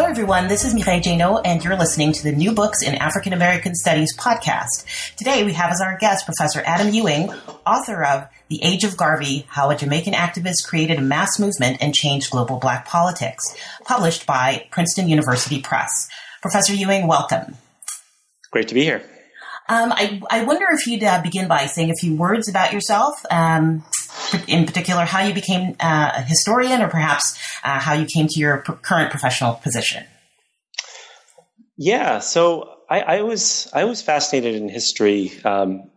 Hello, everyone. This is Mireille Djenno, and you're listening to the New Books in African American Studies podcast. Today, we have as our guest Professor Adam Ewing, author of The Age of Garvey How a Jamaican Activist Created a Mass Movement and Changed Global Black Politics, published by Princeton University Press. Professor Ewing, welcome. Great to be here. Um, I, I, wonder if you'd uh, begin by saying a few words about yourself, um, in particular, how you became uh, a historian, or perhaps uh, how you came to your current professional position. Yeah, so I, I was I was fascinated in history um,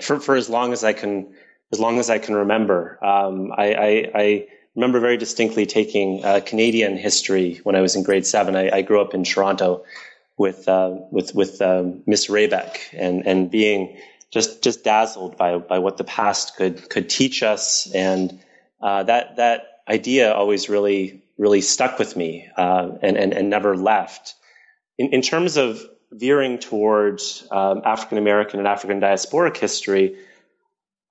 for for as long as I can as long as I can remember. Um, I, I, I, remember very distinctly taking uh, Canadian history when I was in grade seven. I, grew up in Toronto with uh, with with um, Miss Raybeck and and being just just dazzled by by what the past could could teach us, and uh, that that idea always really really stuck with me uh, and, and and never left. In in terms of veering towards um, African American and African diasporic history,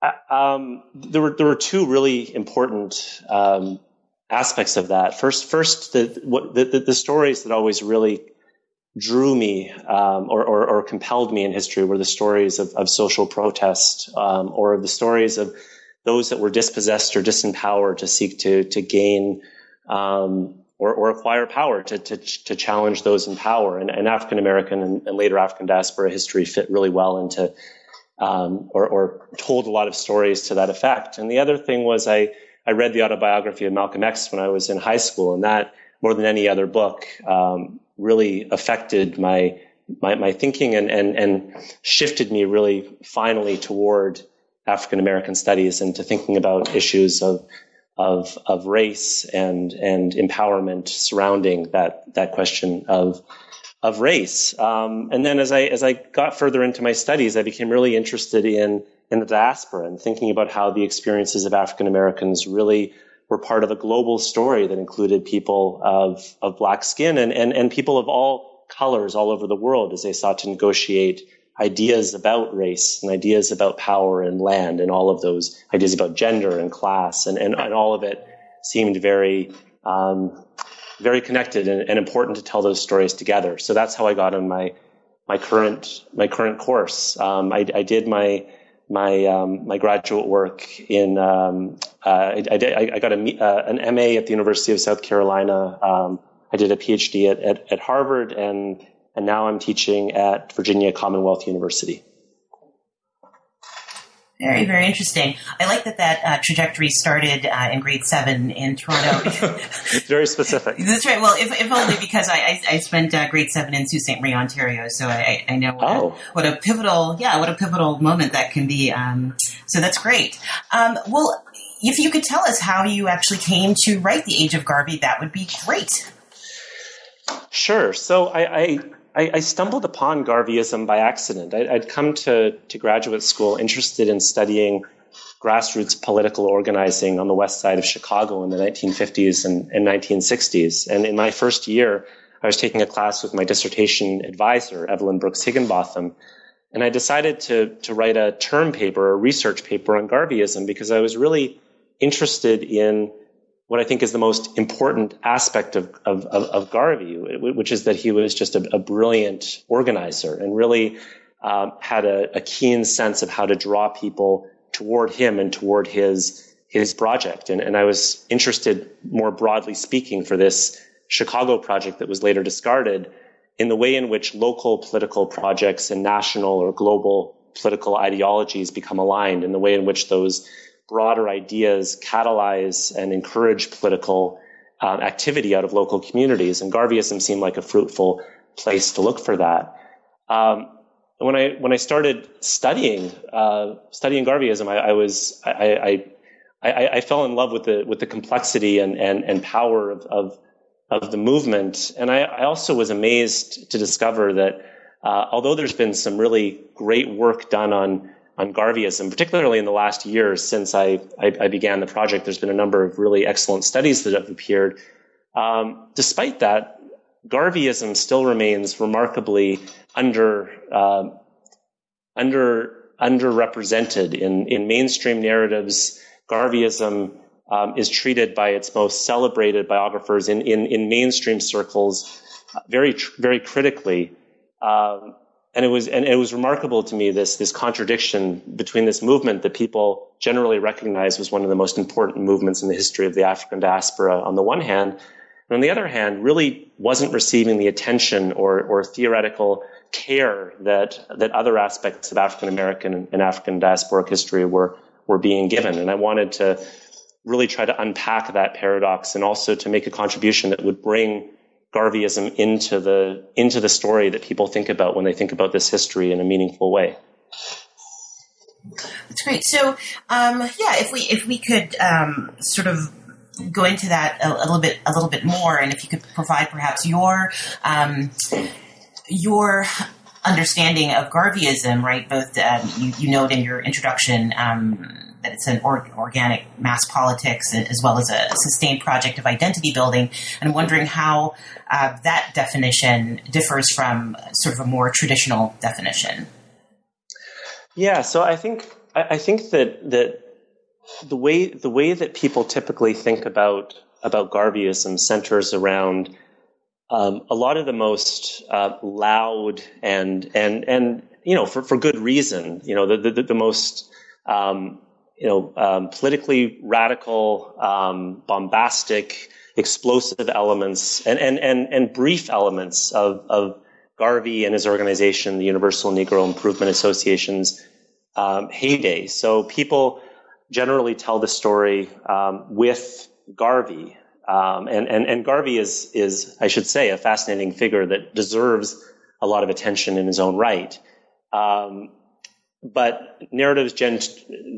uh, um, there were there were two really important um, aspects of that. First, first the, what, the, the stories that always really drew me um, or, or, or, compelled me in history were the stories of, of social protest um, or the stories of those that were dispossessed or disempowered to seek to to gain um, or, or, acquire power to, to, to challenge those in power. And, and African American and, and, later African diaspora history fit really well into um, or, or, told a lot of stories to that effect. And the other thing was I I read the autobiography of Malcolm X when I was in high school, and that more than any other book um, really affected my my, my thinking and, and, and shifted me really finally toward African American studies and to thinking about issues of of of race and and empowerment surrounding that that question of of race. Um, and then as I as I got further into my studies, I became really interested in in the diaspora and thinking about how the experiences of African Americans really were part of a global story that included people of, of black skin and, and, and people of all colors all over the world as they sought to negotiate ideas about race and ideas about power and land and all of those ideas about gender and class and, and, and all of it seemed very um, very connected and, and, important to tell those stories together. So that's how I got on my my current my current course. Um, I, I, did my my um, my graduate work in um, uh, I, I, I, got a, uh, an MA at the University of South Carolina. Um, I did a PhD at, at, at, Harvard, and and now I'm teaching at Virginia Commonwealth University. Very, very interesting. I like that that uh, trajectory started uh, in grade seven in Toronto. very specific. That's right. Well, if, if only because I, I, I spent uh, grade seven in Sault Ste. Marie, Ontario, so I, I know what, oh. a, what, a, pivotal, yeah, what a pivotal moment that can be. Um, so that's great. Um, well, if you could tell us how you actually came to write The Age of Garvey, that would be great. Sure. So I, I I, I stumbled upon Garveyism by accident. I, would come to, to graduate school interested in studying grassroots political organizing on the west side of Chicago in the 1950s and, and 1960s. And in my first year, I was taking a class with my dissertation advisor, Evelyn Brooks Higginbotham, and I decided to, to write a term paper, a research paper on Garveyism because I was really interested in what I think is the most important aspect of, of, of, of Garvey, which is that he was just a, a brilliant organizer and really um, had a, a, keen sense of how to draw people toward him and toward his his project. And, and I was interested, more broadly speaking, for this Chicago project that was later discarded, in the way in which local political projects and national or global political ideologies become aligned, in the way in which those broader ideas catalyze and encourage political um, activity out of local communities. And Garveyism seemed like a fruitful place to look for that. Um, when I when I started studying uh, studying Garveyism, I, I was I, I, I, I, fell in love with the with the complexity and and, and power of, of, of the movement, and I, I also was amazed to discover that uh, although there's been some really great work done on on Garveyism, particularly in the last year since I, I, I, began the project. There's been a number of really excellent studies that have appeared. Um, despite that, Garveyism still remains remarkably under uh, under underrepresented in in mainstream narratives. Garveyism um, is treated by its most celebrated biographers in, in, in mainstream circles very, very critically. Um, and it was, and it was remarkable to me this, this contradiction between this movement that people generally recognize was one of the most important movements in the history of the African diaspora on the one hand, and on the other hand, really wasn't receiving the attention or, or theoretical care that, that other aspects of African American and African diasporic history were, were being given. And I wanted to really try to unpack that paradox and also to make a contribution that would bring Garveyism into the into the story that people think about when they think about this history in a meaningful way. That's great. So, um, yeah, if we if we could um, sort of go into that a, a, little bit a little bit more, and if you could provide perhaps your um, your understanding of Garveyism, right? Both um, you, you note in your introduction um, that it's an or- organic mass politics as well as a sustained project of identity building, and wondering how uh, that definition differs from sort of a more traditional definition. Yeah, so I think I think that that the way the way that people typically think about about Garveyism centers around um, a lot of the most uh, loud and and and you know for, for good reason you know the the, the most um, you know, um, politically radical, um, bombastic, explosive elements and, and, and, and brief elements of, of Garvey and his organization, the Universal Negro Improvement Association's um, heyday. So people generally tell the story um, with Garvey. Um, and, and, and Garvey is, is, I should say, a fascinating figure that deserves a lot of attention in his own right. Um, but narratives gen-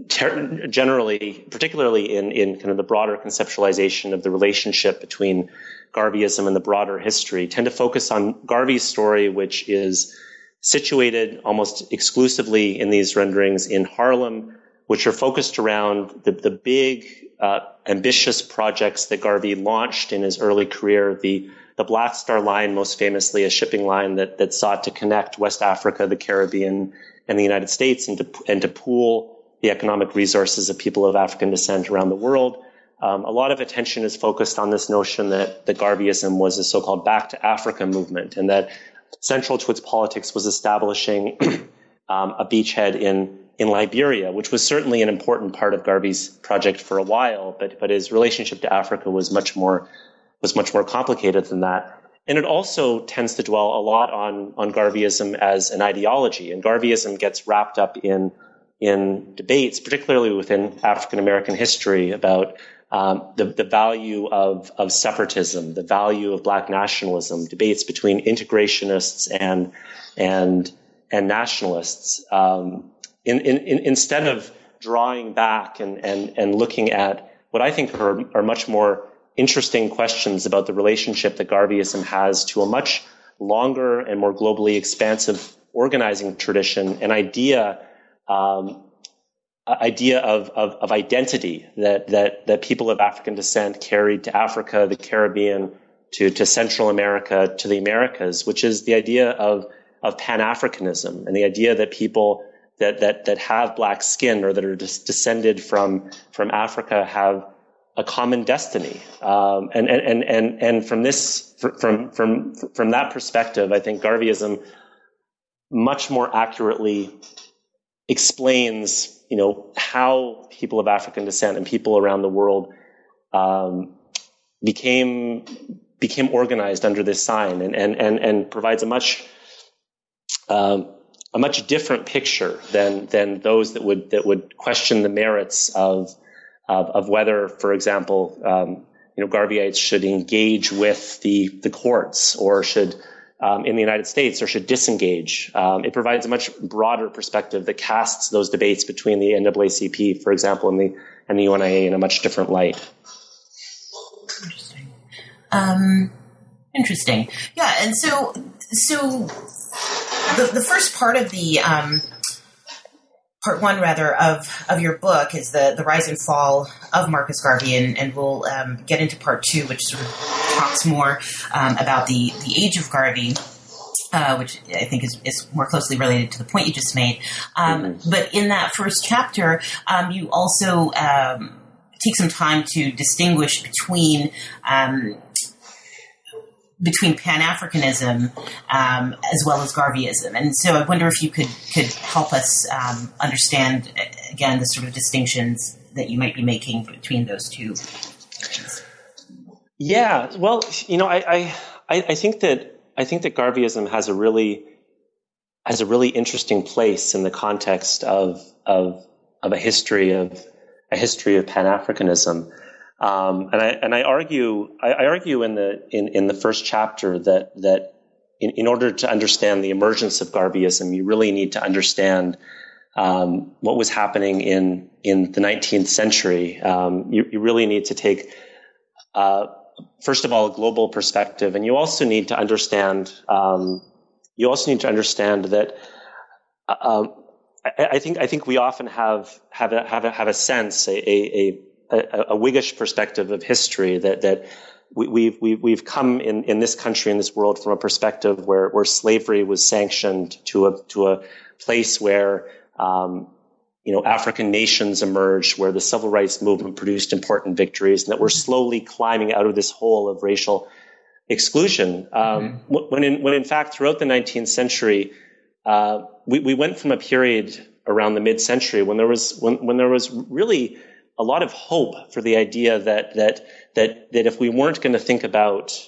ter- generally, particularly in, in kind of the broader conceptualization of the relationship between Garveyism and the broader history, tend to focus on Garvey's story, which is situated almost exclusively in these renderings in Harlem, which are focused around the, the big, uh, ambitious projects that Garvey launched in his early career. The the Black Star Line, most famously, a shipping line that that sought to connect West Africa, the Caribbean, and the United States and to, and to pool the economic resources of people of African descent around the world. Um, a lot of attention is focused on this notion that, that Garveyism was a so-called back to Africa movement and that central to its politics was establishing um, a beachhead in in Liberia, which was certainly an important part of Garvey's project for a while, but but his relationship to Africa was much more was much more complicated than that. And it also tends to dwell a lot on, on Garveyism as an ideology. And Garveyism gets wrapped up in, in debates, particularly within African American history, about um, the, the value of, of separatism, the value of black nationalism, debates between integrationists and, and, and nationalists. Um, in, in, in, instead of drawing back and, and, and looking at what I think are, are much more interesting questions about the relationship that Garveyism has to a much longer and more globally expansive organizing tradition, an idea, um, idea of, of, of, identity that, that, that people of African descent carried to Africa, the Caribbean, to, to Central America, to the Americas, which is the idea of, of Pan-Africanism and the idea that people that, that, that have black skin or that are descended from, from Africa have a common destiny. Um, and, and, and, and from this, from, from, from that perspective, I think Garveyism much more accurately explains, you know, how people of African descent and people around the world, um, became, became organized under this sign and, and, and, and provides a much, um, a much different picture than, than those that would, that would question the merits of, of, of whether, for example, um, you know, Garveyites should engage with the, the courts or should, um, in the United States, or should disengage. Um, it provides a much broader perspective that casts those debates between the NAACP, for example, and the, and the UNIA in a much different light. Interesting. Um, interesting. Yeah, and so, so the, the first part of the, um, part one rather of of your book is the the rise and fall of Marcus Garvey, and, and we'll um, get into part two, which sort of talks more um, about the the age of Garvey. Uh, which I think is, is more closely related to the point you just made. Um, mm-hmm. But in that first chapter, um, you also um, take some time to distinguish between um, between Pan Africanism um, as well as Garveyism, and so I wonder if you could could help us um, understand again the sort of distinctions that you might be making between those two. Yeah, well, you know, I, I I think that I think that Garveyism has a really has a really interesting place in the context of of of a history of a history of Pan Africanism. Um, and I and I argue I, I, argue in the in, in the first chapter that that in, in order to understand the emergence of Garveyism, you really need to understand um, what was happening in in the 19th century. Um, you, you, really need to take uh, first of all a global perspective, and you also need to understand um, you also need to understand that. Uh, I, think I think we often have have a, have a, have a sense a a, a Whiggish perspective of history that that we, we've we've come in, in this country in this world from a perspective where where slavery was sanctioned to a to a place where um, you know African nations emerged, where the civil rights movement produced important victories, and that we're slowly climbing out of this hole of racial exclusion. Um, mm-hmm. When in when in fact throughout the 19th century, uh, we we went from a period around the mid century when there was when when there was really a lot of hope for the idea that that that that if we weren't going to think about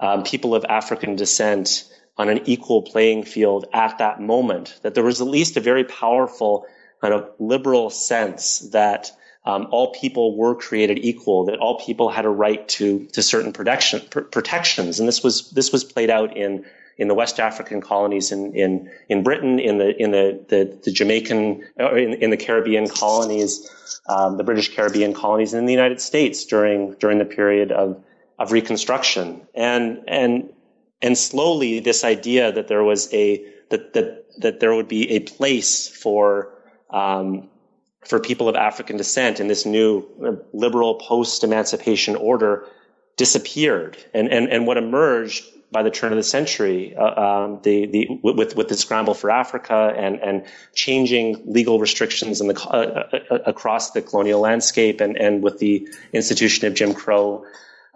um, people of African descent on an equal playing field at that moment, that there was at least a very powerful kind of liberal sense that um, all people were created equal, that all people had a right to to certain protection pr- protections, and this was this was played out in in the West African colonies in in in Britain, in the in the the, the Jamaican or in, in the Caribbean colonies um, the British Caribbean colonies, and in the United States during during the period of of Reconstruction, and and and slowly this idea that there was a that that that there would be a place for um, for people of African descent in this new uh, liberal post emancipation order disappeared, and and and what emerged by the turn of the century, uh, um, the, the, with, with the scramble for Africa and, and changing legal restrictions the, uh, uh, across the colonial landscape and, and with the institution of Jim Crow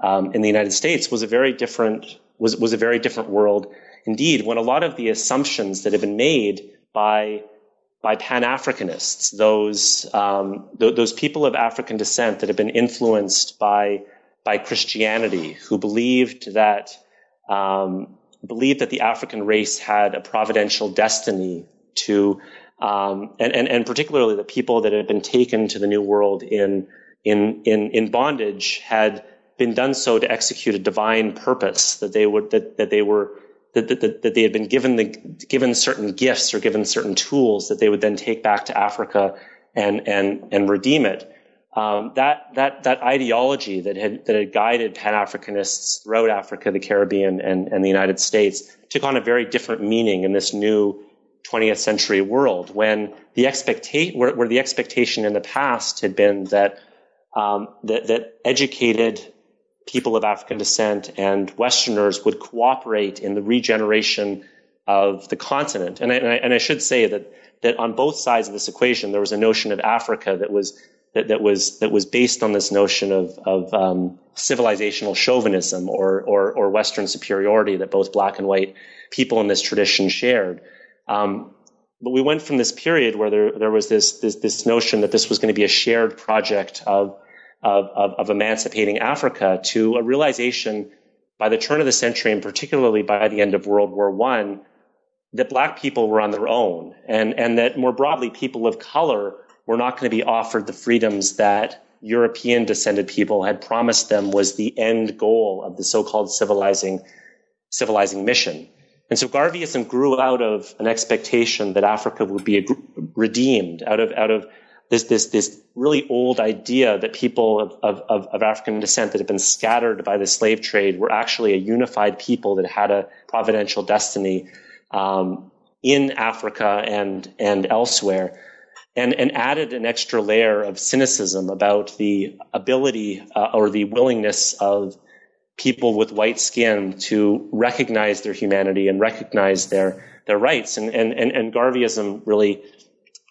um, in the United States was a very different, was, was a very different world indeed when a lot of the assumptions that have been made by by Pan Africanists, those um, th- those people of African descent that have been influenced by by Christianity, who believed that um, believed that the African race had a providential destiny to, um, and, and, and particularly the people that had been taken to the New World in, in, in, in bondage had been done so to execute a divine purpose, that they would, that, that they were, that, that, that they had been given the, given certain gifts or given certain tools that they would then take back to Africa and, and, and redeem it um, that that that ideology that had that had guided Pan Africanists throughout Africa, the Caribbean, and, and the United States took on a very different meaning in this new 20th century world. When the expectation, where, where, the expectation in the past had been that um, that, that educated people of African descent and Westerners would cooperate in the regeneration of the continent. And I, and I, and I should say that that on both sides of this equation, there was a notion of Africa that was that, that was that was based on this notion of of um, civilizational chauvinism or, or, or Western superiority that both black and white people in this tradition shared. Um, but we went from this period where there there was this this, this notion that this was going to be a shared project of of, of, of emancipating Africa to a realization by the turn of the century, and particularly by the end of World War One, that black people were on their own, and and that more broadly, people of color were not going to be offered the freedoms that European descended people had promised them was the end goal of the so-called civilizing, civilizing mission. And so Garveyism grew out of an expectation that Africa would be redeemed out of, out of this, this, this really old idea that people of, of, of African descent that had been scattered by the slave trade were actually a unified people that had a providential destiny um, in Africa and, and elsewhere and, and added an extra layer of cynicism about the ability uh, or the willingness of people with white skin to recognize their humanity and recognize their their rights. And and and, and Garveyism really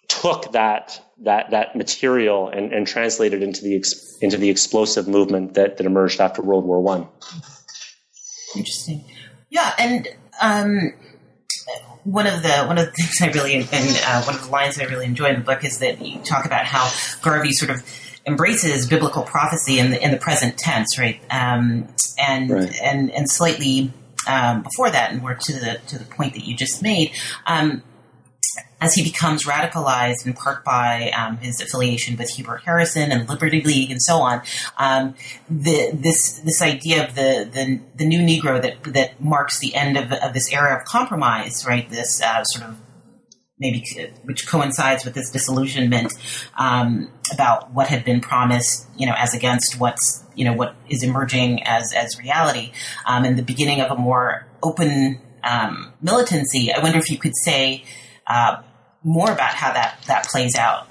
took that that that material and, and translated into the ex, into the explosive movement that, that emerged after World War One. Interesting, yeah, and um, one of the one of the things I really and uh, one of the lines I really enjoy in the book is that you talk about how Garvey sort of embraces biblical prophecy in the in the present tense, right? Um, and right. and and slightly um, before that, and we're to the to the point that you just made. Um, as he becomes radicalized in part by um, his affiliation with Hubert Harrison and Liberty League and so on, um, the, this this idea of the, the, the new Negro that that marks the end of, of this era of compromise, right? This uh, sort of maybe which coincides with this disillusionment um, about what had been promised, you know, as against what's you know what is emerging as as reality, um, and the beginning of a more open um, militancy. I wonder if you could say uh, more about how that that plays out.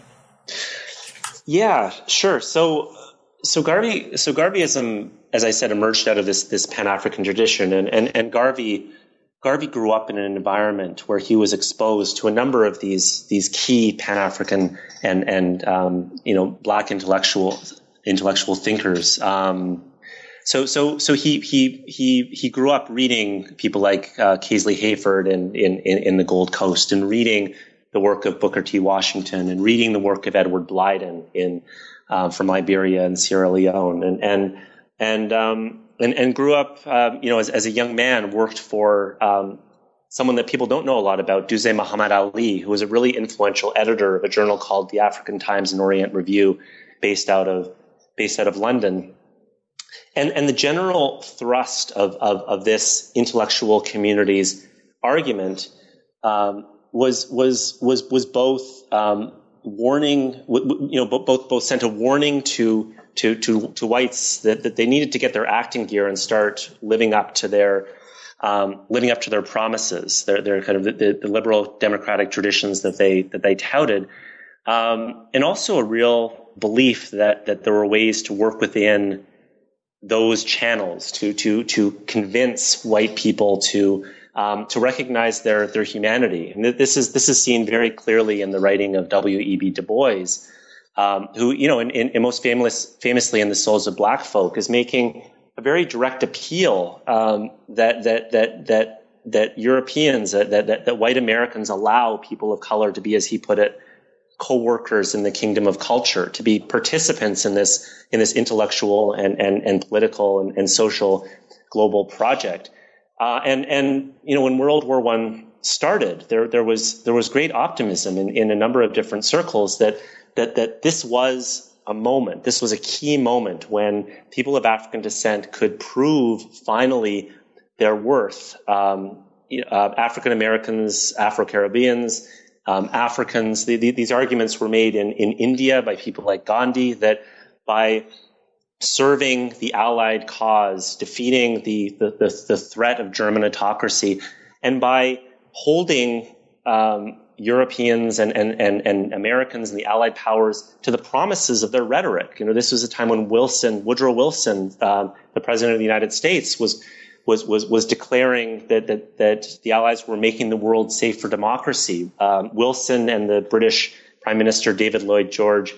Yeah, sure. So so Garvey so Garveyism, as I said, emerged out of this this Pan African tradition, and and and Garvey Garvey grew up in an environment where he was exposed to a number of these these key Pan African and and um, you know black intellectual intellectual thinkers. Um, so so so he he he he grew up reading people like uh, Hayford in, in in the Gold Coast and reading the work of Booker T. Washington and reading the work of Edward Blyden in uh, from Liberia and Sierra Leone and and and um, and, and grew up, um, you know, as, as a young man, worked for um, someone that people don't know a lot about, Duse Muhammad Ali, who was a really influential editor of a journal called the African Times and Orient Review, based out of based out of London. And and the general thrust of of, of this intellectual community's argument um, was was was was both um, warning, you know, both both sent a warning to to to to whites that, that they needed to get their acting gear and start living up to their um, living up to their promises, their their kind of the, the, liberal democratic traditions that they that they touted, um, and also a real belief that that there were ways to work within those channels to to to convince white people to um, to recognize their their humanity. And this is this is seen very clearly in the writing of W. E. B. Du Bois um, who, you know, in, in, in, most famous, famously in the Souls of Black Folk, is making a very direct appeal um, that that that that that Europeans, that, that that white Americans allow people of color to be, as he put it, co-workers in the kingdom of culture, to be participants in this in this intellectual and and, and political and, and social global project. Uh, and and you know, when World War One started, there there was there was great optimism in, in a number of different circles that that, that this was a moment, this was a key moment when people of African descent could prove finally their worth. Um, uh, African Americans, Afro Caribbeans, um, Africans, the, the, these arguments were made in, in India by people like Gandhi that by serving the Allied cause, defeating the, the, the, the threat of German autocracy, and by holding um, Europeans and, and, and, and Americans and the Allied powers to the promises of their rhetoric. You know, this was a time when Wilson, Woodrow Wilson, um, the president of the United States, was was was was declaring that that that the Allies were making the world safe for democracy. Um, Wilson and the British Prime Minister David Lloyd George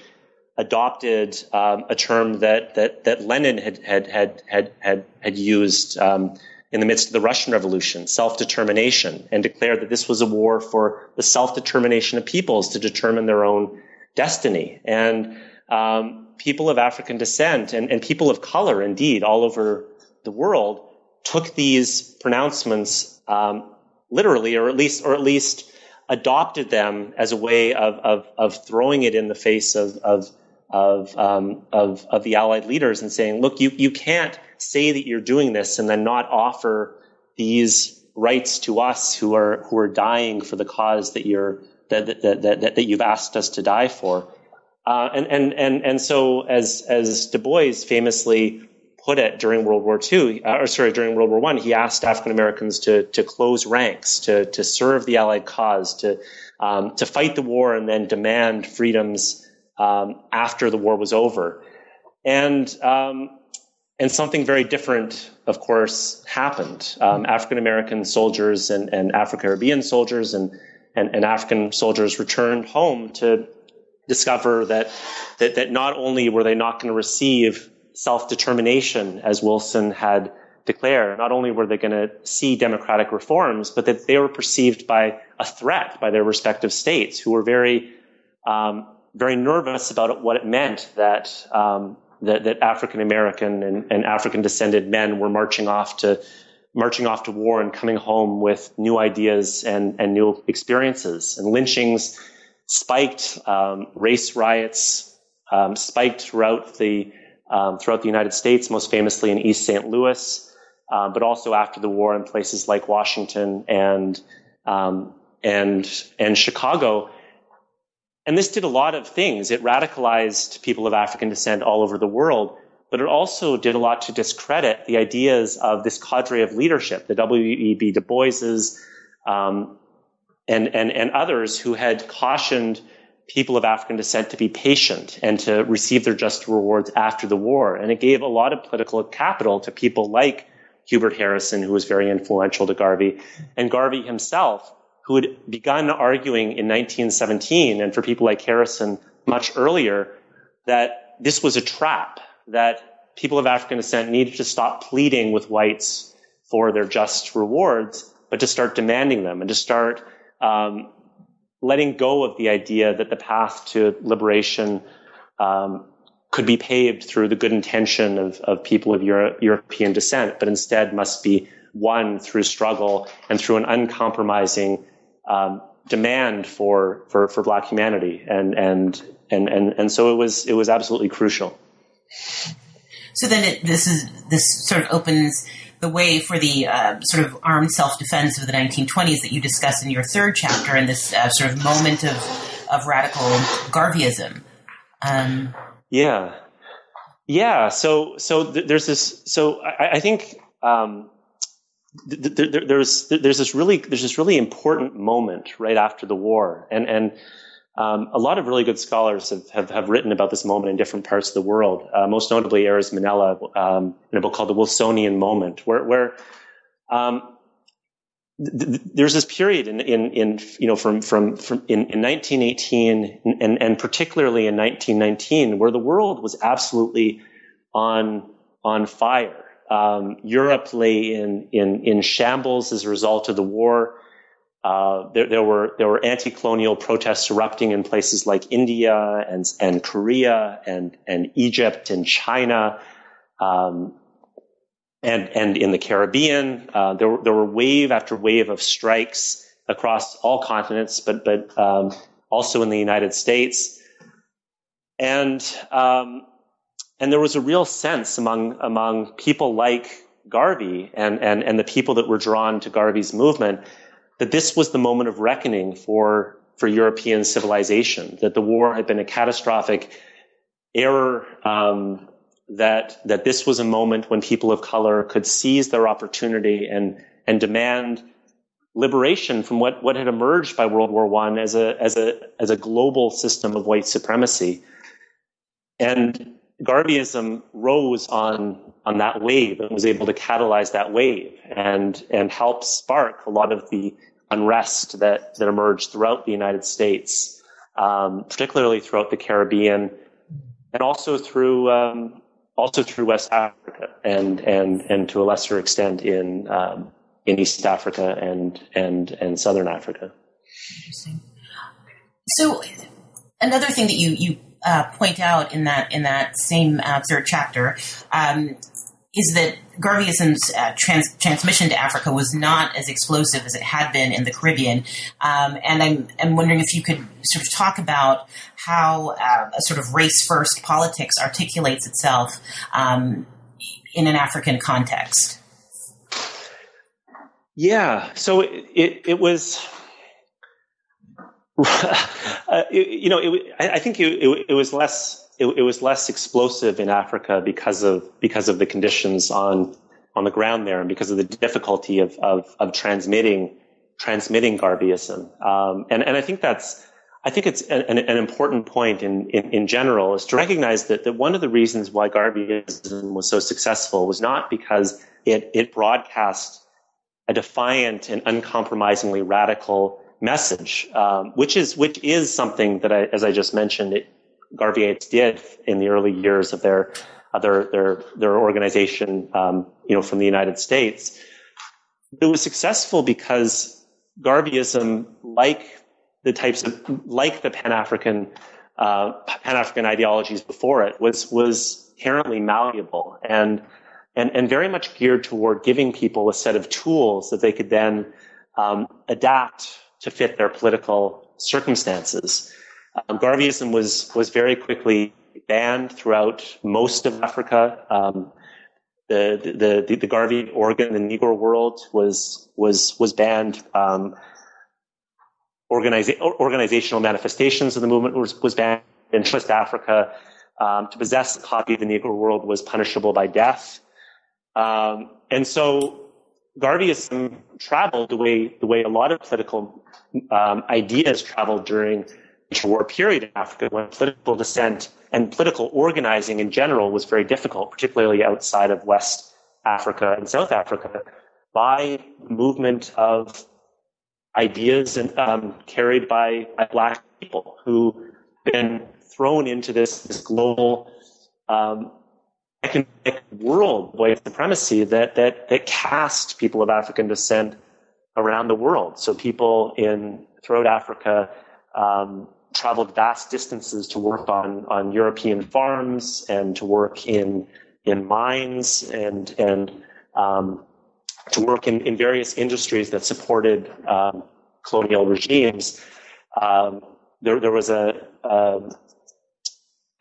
adopted um, a term that that that Lenin had had had had had, had used. Um, in the midst of the Russian Revolution, self-determination, and declared that this was a war for the self-determination of peoples to determine their own destiny. And um, people of African descent and, and people of color, indeed, all over the world, took these pronouncements um, literally, or at least, or at least adopted them as a way of of, of throwing it in the face of of of, um, of of the Allied leaders and saying, "Look, you you can't." say that you're doing this and then not offer these rights to us who are who are dying for the cause that you're that that that, that, that you've asked us to die for. Uh, and and and and so as as Du Bois famously put it during World War II, uh, or sorry, during World War One, he asked African Americans to to close ranks, to to serve the Allied cause, to um, to fight the war, and then demand freedoms um, after the war was over. And um, and something very different, of course, happened. Um, African American soldiers and, and Afro Caribbean soldiers and, and, and African soldiers returned home to discover that, that, that not only were they not going to receive self-determination as Wilson had declared, not only were they going to see democratic reforms, but that they were perceived by a threat by their respective states who were very, um, very nervous about what it meant that, um, that, that African American and, and African descended men were marching off to marching off to war and coming home with new ideas and, and new experiences. And lynchings spiked, um, race riots um, spiked throughout the um, throughout the United States, most famously in East St. Louis, uh, but also after the war in places like Washington and um, and and Chicago. And this did a lot of things. It radicalized people of African descent all over the world, but it also did a lot to discredit the ideas of this cadre of leadership, the W.E.B. Du Bois's, um, and, and, and others who had cautioned people of African descent to be patient and to receive their just rewards after the war. And it gave a lot of political capital to people like Hubert Harrison, who was very influential to Garvey, and Garvey himself, who had begun arguing in 1917, and for people like Harrison much earlier, that this was a trap, that people of African descent needed to stop pleading with whites for their just rewards, but to start demanding them and to start um, letting go of the idea that the path to liberation um, could be paved through the good intention of, of people of Euro- European descent, but instead must be won through struggle and through an uncompromising um, demand for, for, for black humanity. And, and, and, and, and so it was, it was absolutely crucial. So then it, this is, this sort of opens the way for the uh, sort of armed self-defense of the 1920s that you discuss in your third chapter and this uh, sort of moment of, of radical Garveyism. Um, yeah. Yeah. So, so th- there's this, so I, I think, um, th- th- there's, there's this really, there's this really important moment right after the war. And, and, um, a lot of really good scholars have, have, have, written about this moment in different parts of the world, uh, most notably Erez Manela um, in a book called The Wilsonian Moment, where, where um, th- th- there's this period in, in, in, you know, from, from, from in, in 1918 and, and particularly in 1919, where the world was absolutely on, on fire. Um, Europe lay in, in, in shambles as a result of the war. Uh, there, there, were there were anti-colonial protests erupting in places like India and and Korea and and Egypt and China, um, and and in the Caribbean. Uh, there were there were wave after wave of strikes across all continents, but but um, also in the United States, and um, and there was a real sense among among people like Garvey and and and the people that were drawn to Garvey's movement that this was the moment of reckoning for, for European civilization, that the war had been a catastrophic error, um, that, that this was a moment when people of color could seize their opportunity and, and demand liberation from what, what had emerged by World War I as a, as a, as a global system of white supremacy. And Garveyism rose on, on that wave and was able to catalyze that wave and, and help spark a lot of the unrest that, that emerged throughout the United States, um, particularly throughout the Caribbean, and also through um, also through West Africa and and and to a lesser extent in um, in East Africa and and and Southern Africa. Interesting. So another thing that you you uh, point out in that in that same uh, third chapter um, is that Garveyism's uh, trans- transmission to Africa was not as explosive as it had been in the Caribbean. Um, and I'm, I'm wondering if you could sort of talk about how uh, a sort of race first politics articulates itself um, in an African context. Yeah, so it, it, it was. Uh, it, you know, I, I think it, was less it, it, was less explosive in Africa because of because of the conditions on on the ground there and because of the difficulty of of, of transmitting transmitting Garveyism. Um, and and I think that's I think it's an, an important point in, in, in general is to recognize that, that one of the reasons why Garveyism was so successful was not because it, it broadcast a defiant and uncompromisingly radical message, um, which is which is something that I, as I just mentioned, it, did in the early years of their of their their their organization, um, you know, from the United States. It was successful because Garveyism, like the types of like the Pan African uh, Pan African ideologies before it, was was inherently malleable and and and very much geared toward giving people a set of tools that they could then um, adapt to fit their political circumstances. Um, Garveyism was was very quickly banned throughout most of Africa. Um, the, the, the, the Garvey organ, the Negro world was, was, was banned. Um, organiza- organizational manifestations of the movement was, was banned in West Africa. Um, to possess a copy of the Negro world was punishable by death. Um, and so Garveyism traveled the way the way a lot of political um, ideas traveled during the war period in Africa, when political dissent and political organizing in general was very difficult, particularly outside of West Africa and South Africa, by movement of ideas and um, carried by, by, black people who been thrown into this, this global um, economic world white supremacy that, that, that cast people of African descent around the world. So people in throughout Africa um, traveled vast distances to work on, on European farms and to work in in mines and and um, to work in, in various industries that supported um, colonial regimes. Um, there, there was a, um,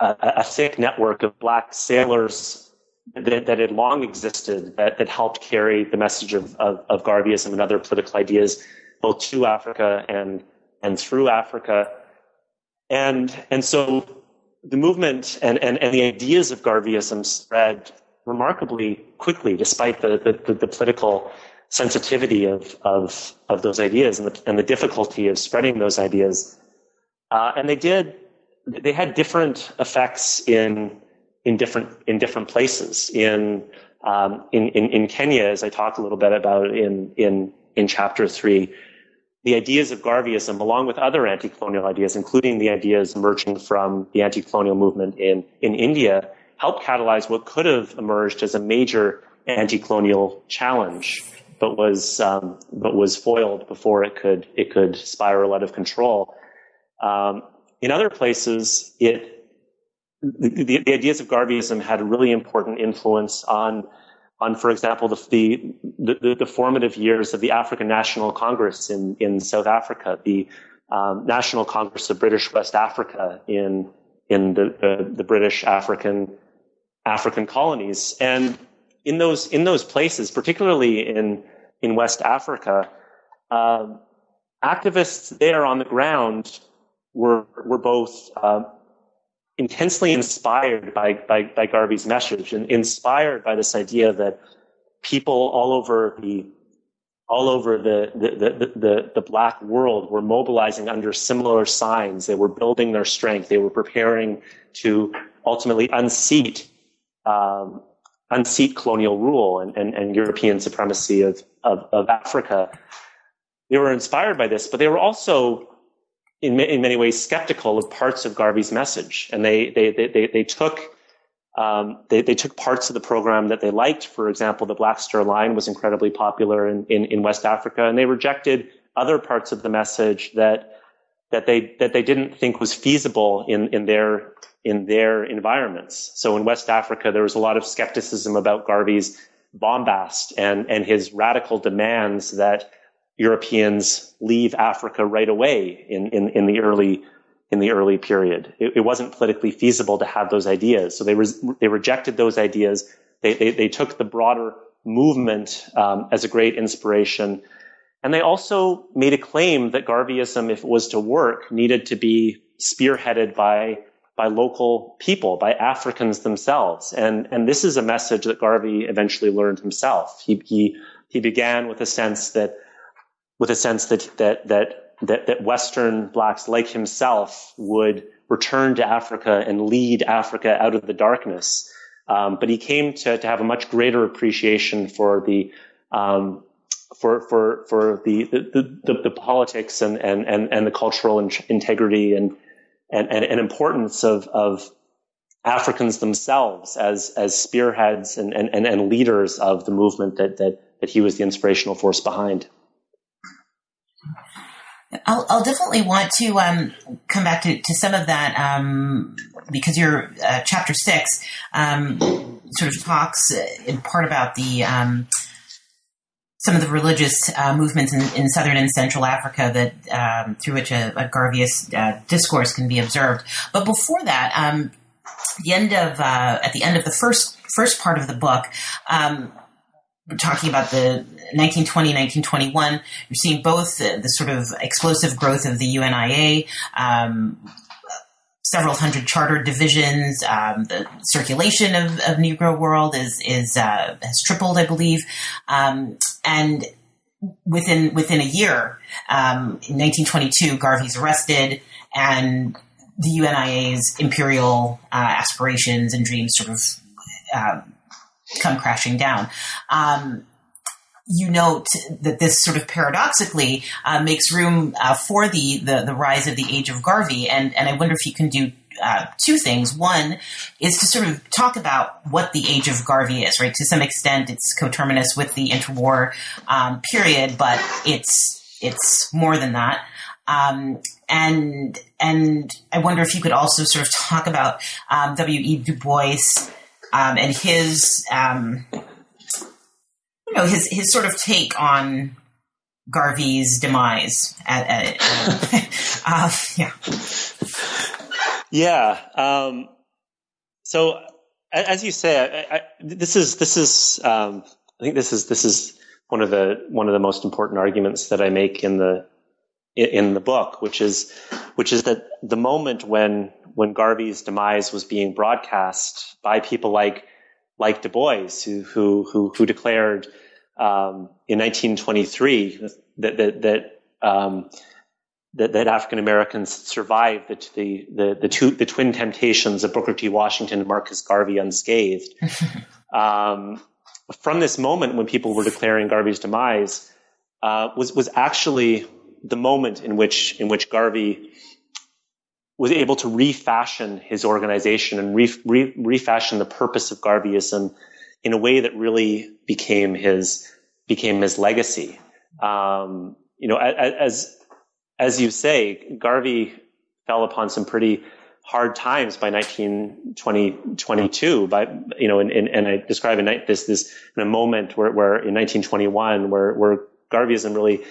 a, a thick network of black sailors that, that had long existed that, that helped carry the message of, of, of Garveyism and other political ideas both to Africa and and through Africa. And and so the movement and, and, and the ideas of Garveyism spread remarkably quickly despite the, the, the political sensitivity of, of, of those ideas and the, and the difficulty of spreading those ideas. Uh, and they did they had different effects in in different in different places. In um, in, in, in Kenya, as I talked a little bit about in in in chapter three, the ideas of Garveyism, along with other anti-colonial ideas, including the ideas emerging from the anti-colonial movement in in India, helped catalyze what could have emerged as a major anti-colonial challenge, but was um, but was foiled before it could it could spiral out of control. Um, in other places, it the, the, ideas of Garveyism had a really important influence on, on for example, the, the, the, formative years of the African National Congress in, in South Africa, the um, National Congress of British West Africa in, in the, the, the, British African, African colonies. And in those, in those places, particularly in, in West Africa, uh, activists there on the ground were were both uh, intensely inspired by, by, by Garvey's message and inspired by this idea that people all over the all over the, the, the, the, the black world were mobilizing under similar signs. They were building their strength. They were preparing to ultimately unseat um, unseat colonial rule and, and, and European supremacy of, of, of Africa. They were inspired by this, but they were also in, in many ways skeptical of parts of Garvey's message, and they they they they, took um, they, they took parts of the program that they liked. For example, the Black Star Line was incredibly popular in, in, in West Africa, and they rejected other parts of the message that that they that they didn't think was feasible in in their in their environments. So in West Africa, there was a lot of skepticism about Garvey's bombast and and his radical demands that Europeans leave Africa right away in, in, in the early in the early period. It, it, wasn't politically feasible to have those ideas, so they they rejected those ideas. They, they, they took the broader movement um, as a great inspiration, and they also made a claim that Garveyism, if it was to work, needed to be spearheaded by by local people, by Africans themselves. And and this is a message that Garvey eventually learned himself. He he he began with a sense that with a sense that that that that, that Western blacks like himself would return to Africa and lead Africa out of the darkness. Um, but he came to, to have a much greater appreciation for the um, for for for the the, the, the politics and, and, and, and the cultural integrity and and, and, and importance of of Africans themselves as as spearheads and, and, and leaders of the movement that that that he was the inspirational force behind. I'll, I'll definitely want to um, come back to, to some of that um, because your uh, chapter six um, sort of talks in part about the um, some of the religious uh, movements in, in, southern and central Africa that um, through which a, a Garveyist uh, discourse can be observed. But before that, um, the end of uh, at the end of the first first part of the book, um, we're talking about the 1920, 1921. You're seeing both the, the sort of explosive growth of the UNIA, um, several hundred chartered divisions. Um, the circulation of, of, Negro World is is uh, has tripled, I believe, um, and within within a year, um, in 1922, Garvey's arrested, and the UNIA's imperial uh, aspirations and dreams sort of uh, come crashing down. Um, you note that this sort of paradoxically uh, makes room uh, for the, the, the rise of the age of Garvey, and and I wonder if you can do uh, two things. One is to sort of talk about what the age of Garvey is, right? To some extent, it's coterminous with the interwar um, period, but it's it's more than that. Um, and and I wonder if you could also sort of talk about um, W. E. Du Bois um, and his um, you know his his sort of take on Garvey's demise. At, at, uh, yeah, yeah. Um, so as you say, I, I, this is this is um, I think this is this is one of the one of the most important arguments that I make in the in the book, which is which is that the moment when when Garvey's demise was being broadcast by people like like Du Bois, who who who, who declared um, in 1923 that that that um, that, that African Americans survived the the the the, two, the twin temptations of Booker T. Washington and Marcus Garvey unscathed. um, from this moment, when people were declaring Garvey's demise, uh, was was actually the moment in which in which Garvey was able to refashion his organization and re, re, refashion the purpose of Garveyism in a way that really became his became his legacy. Um, you know, as as you say, Garvey fell upon some pretty hard times by 1922 by you know and, and, and I describe in this this in a moment where, where in 1921 where where Garveyism really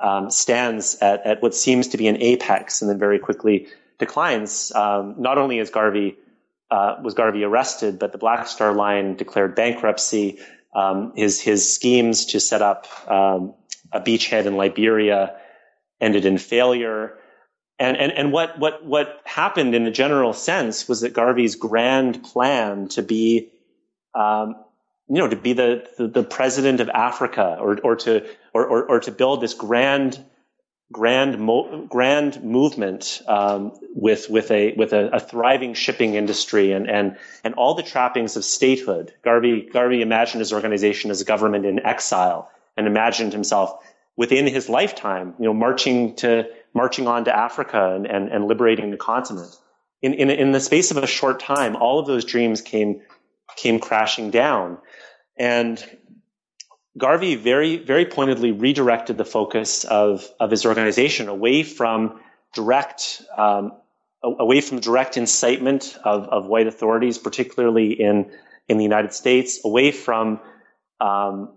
um, stands at, at what seems to be an apex and then very quickly declines. Um, not only is Garvey uh, was Garvey arrested, but the Black Star Line declared bankruptcy. Um, his his schemes to set up um, a beachhead in Liberia ended in failure. And, and, and what, what, what happened in a general sense was that Garvey's grand plan to be um, you know, to be the, the, the, president of Africa or, or to, or, or, or to build this grand, grand, mo- grand movement, um, with, with a, with a, a, thriving shipping industry and, and, and all the trappings of statehood. Garvey, Garvey imagined his organization as a government in exile and imagined himself within his lifetime, you know, marching to, marching on to Africa and, and, and liberating the continent. In, in, in the space of a short time, all of those dreams came, came crashing down. And Garvey very, very pointedly redirected the focus of, of his organization away from direct, um, away from direct incitement of, of white authorities, particularly in, in the United States, away from um,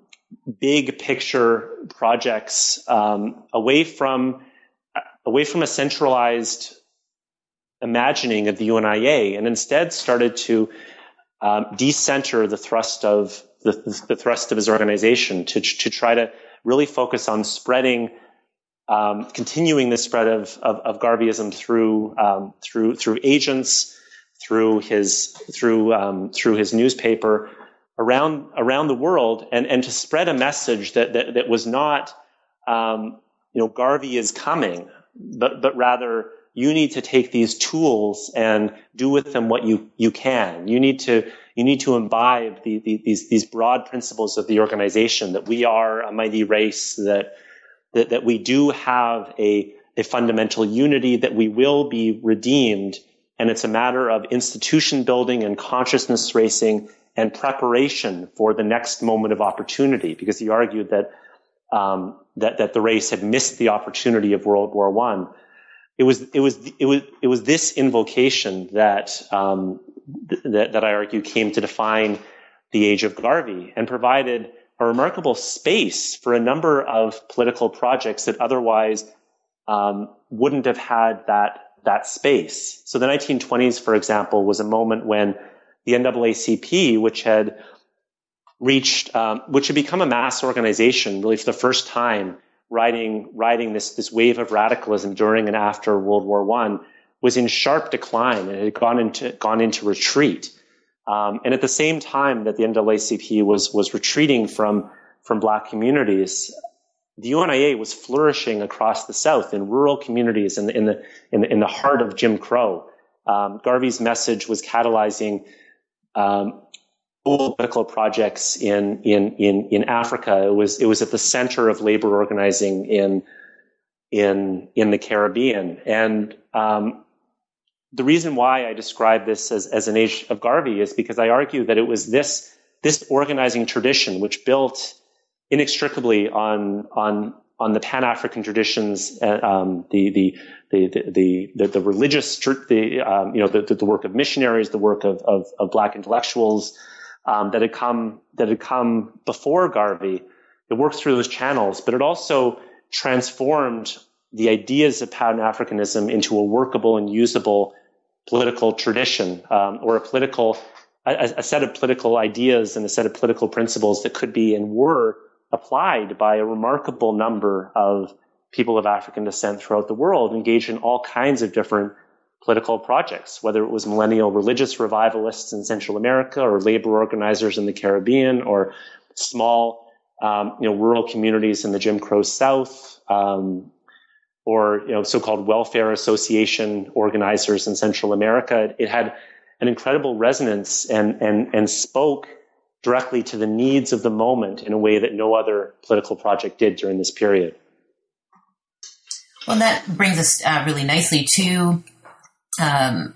big picture projects, um, away from away from a centralized imagining of the UNIA, and instead started to um, decenter the thrust of the, the, thrust of his organization to, to try to really focus on spreading, um, continuing the spread of, of, of Garveyism through, um, through, through agents, through his, through, um, through his newspaper around, around the world and, and to spread a message that, that, that was not, um, you know, Garvey is coming, but, but rather you need to take these tools and do with them what you, you can. You need to, you need to imbibe the, the, these, these broad principles of the organization that we are a mighty race, that, that, that we do have a, a fundamental unity, that we will be redeemed. And it's a matter of institution building and consciousness racing and preparation for the next moment of opportunity, because he argued that um, that that the race had missed the opportunity of World War One. It was it was it was it was this invocation that um, th- that that I argue came to define the age of Garvey and provided a remarkable space for a number of political projects that otherwise um, wouldn't have had that that space. So the 1920s, for example, was a moment when the NAACP, which had reached, um, which had become a mass organization, really for the first time, riding riding this this wave of radicalism during and after World War One, was in sharp decline and had gone into gone into retreat. Um, and at the same time that the NAACP was was retreating from from black communities, the UNIA was flourishing across the South in rural communities in the in the in the, in the heart of Jim Crow. Um, Garvey's message was catalyzing um, political projects in, in, in, in Africa. It was, it was at the center of labor organizing in, in, in the Caribbean. And, um, the reason why I describe this as, as an age of Garvey is because I argue that it was this, this organizing tradition which built inextricably on, on, on the Pan-African traditions, uh, um, the, the, the, the, the, the, religious, the, um, you know, the, the work of missionaries, the work of, of, of black intellectuals, um, that had come that had come before Garvey. It worked through those channels, but it also transformed the ideas of Pan Africanism into a workable and usable political tradition um, or a political a, a, set of political ideas and a set of political principles that could be and were applied by a remarkable number of people of African descent throughout the world, engaged in all kinds of different political projects, whether it was millennial religious revivalists in Central America or labor organizers in the Caribbean or small, um, you know, rural communities in the Jim Crow South, um, or you know, so-called welfare association organizers in Central America. It, had an incredible resonance and and and spoke directly to the needs of the moment in a way that no other political project did during this period. Well, that brings us uh, really nicely to um,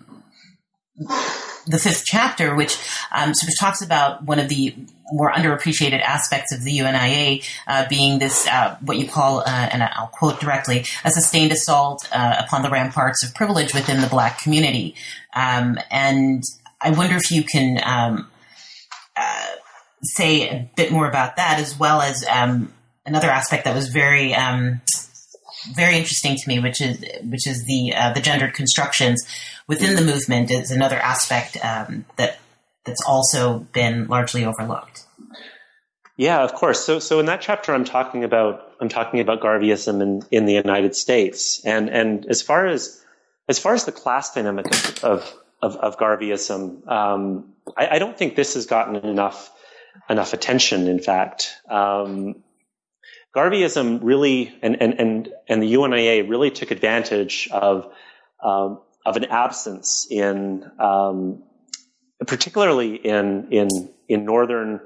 the fifth chapter, which um, sort of talks about one of the more underappreciated aspects of the UNIA uh, being this, uh, what you call, uh, and I'll quote directly, a sustained assault uh, upon the ramparts of privilege within the black community. Um, and I wonder if you can um, uh, say a bit more about that, as well as um, another aspect that was very um, very interesting to me, which is which is the uh, the gendered constructions within the movement is another aspect um, that that's also been largely overlooked. Yeah, of course. So so in that chapter, I'm talking about I'm talking about Garveyism in, in the United States, and and as far as as far as the class dynamic of of, of Garveyism, um, I, I, don't think this has gotten enough enough attention. In fact, um, Garveyism really, and, and, and, and the UNIA really took advantage of, um, of an absence in, um, particularly in, in, in northern,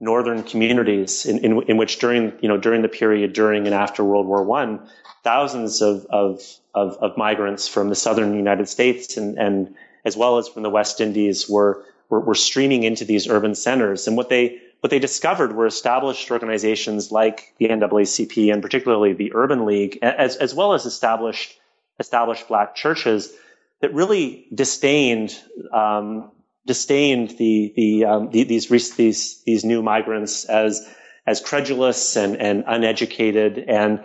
northern communities in, in, in, which during, you know, during the period during and after World War One, thousands of, of, of, of, migrants from the southern United States and, and as well as from the West Indies were, were, were streaming into these urban centers. And what they, what they discovered were established organizations like the NAACP and particularly the Urban League, as, as well as established established black churches that really disdained um, disdained the, the, um, the, these these these new migrants as as credulous and, and uneducated and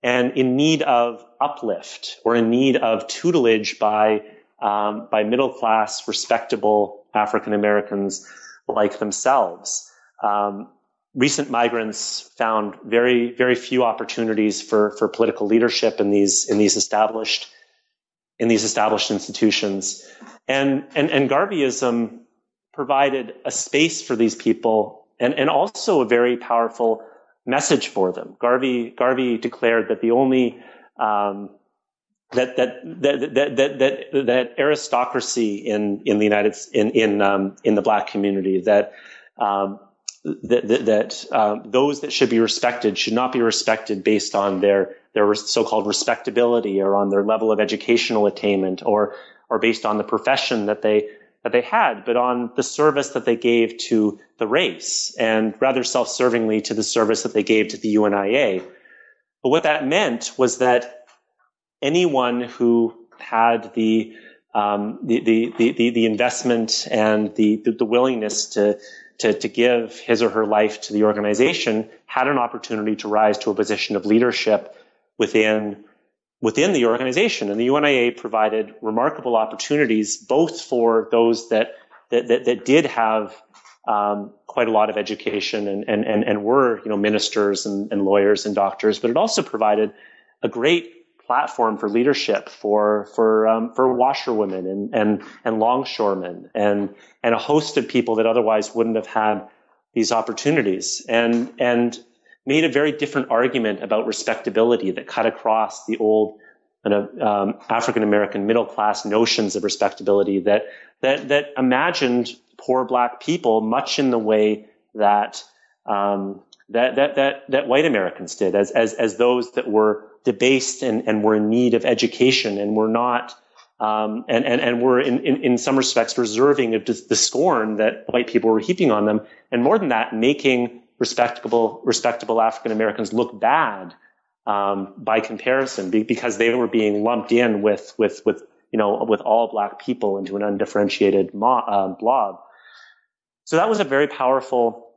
and in need of uplift or in need of tutelage by um, by middle class respectable African Americans like themselves. Um, recent migrants found very, very few opportunities for, for political leadership in these, in these established, in these established institutions. And, and, and Garveyism provided a space for these people and, and also a very powerful message for them. Garvey, Garvey declared that the only, um, that that that that that that, that aristocracy in in the United in in um, in the black community that um, that that, that um, those that should be respected should not be respected based on their their so-called respectability or on their level of educational attainment or or based on the profession that they that they had, but on the service that they gave to the race and rather self-servingly to the service that they gave to the UNIA. But what that meant was that anyone who had the um, the, the, the, the, investment and the, the, willingness to, to, to give his or her life to the organization had an opportunity to rise to a position of leadership within, within the organization. And the UNIA provided remarkable opportunities both for those that, that, that, that did have um, quite a lot of education and, and, and, and were you know, ministers and, and lawyers and doctors, but it also provided a great platform for leadership for for um, for washerwomen and and and longshoremen and and a host of people that otherwise wouldn't have had these opportunities. And and made a very different argument about respectability that cut across the old kind of um, African American middle class notions of respectability that that that imagined poor black people much in the way that um, that that that that white Americans did as as as those that were debased and, and were in need of education and were not um, and, and, and were in, in, in some respects reserving of the scorn that white people were heaping on them. And more than that, making respectable, respectable African Americans look bad, um, by comparison because they were being lumped in with, with, with, you know, with all black people into an undifferentiated uh, blob. So that was a very powerful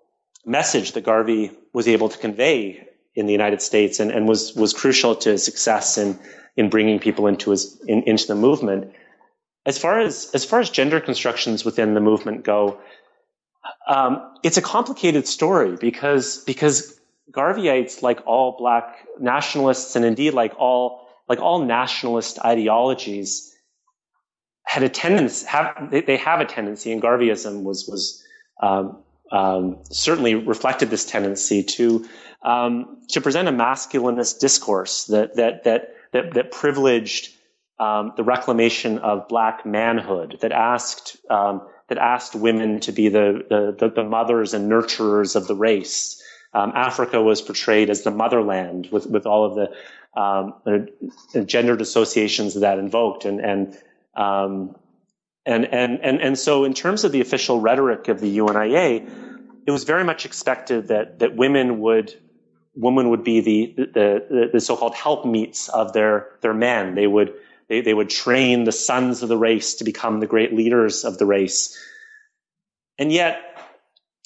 message that Garvey was able to convey in the United States and, and was, was crucial to his success in, in bringing people into his, in, into the movement. As far as, as far as gender constructions within the movement go, um, it's a complicated story because, because Garveyites, like all black nationalists and indeed like all, like all nationalist ideologies, had a tendency, have, they, have a tendency, and Garveyism was, was, um, um, certainly reflected this tendency to um, to present a masculinist discourse that that that that, that privileged um, the reclamation of black manhood, that asked um, that asked women to be the, the, the mothers and nurturers of the race. Um, Africa was portrayed as the motherland with with all of the um, gendered associations that invoked and and and, and, and, and so in terms of the official rhetoric of the UNIA, it was very much expected that, that women would, women would be the, the, the so-called helpmeets of their, their men. They would, they, they would train the sons of the race to become the great leaders of the race. And yet,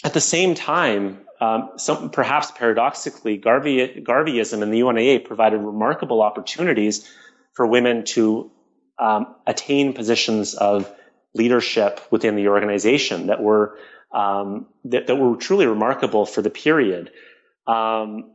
at the same time, um, some, perhaps paradoxically, Garvey, Garveyism and the UNIA provided remarkable opportunities for women to um, attain positions of leadership within the organization that were um, that, that, were truly remarkable for the period. Um,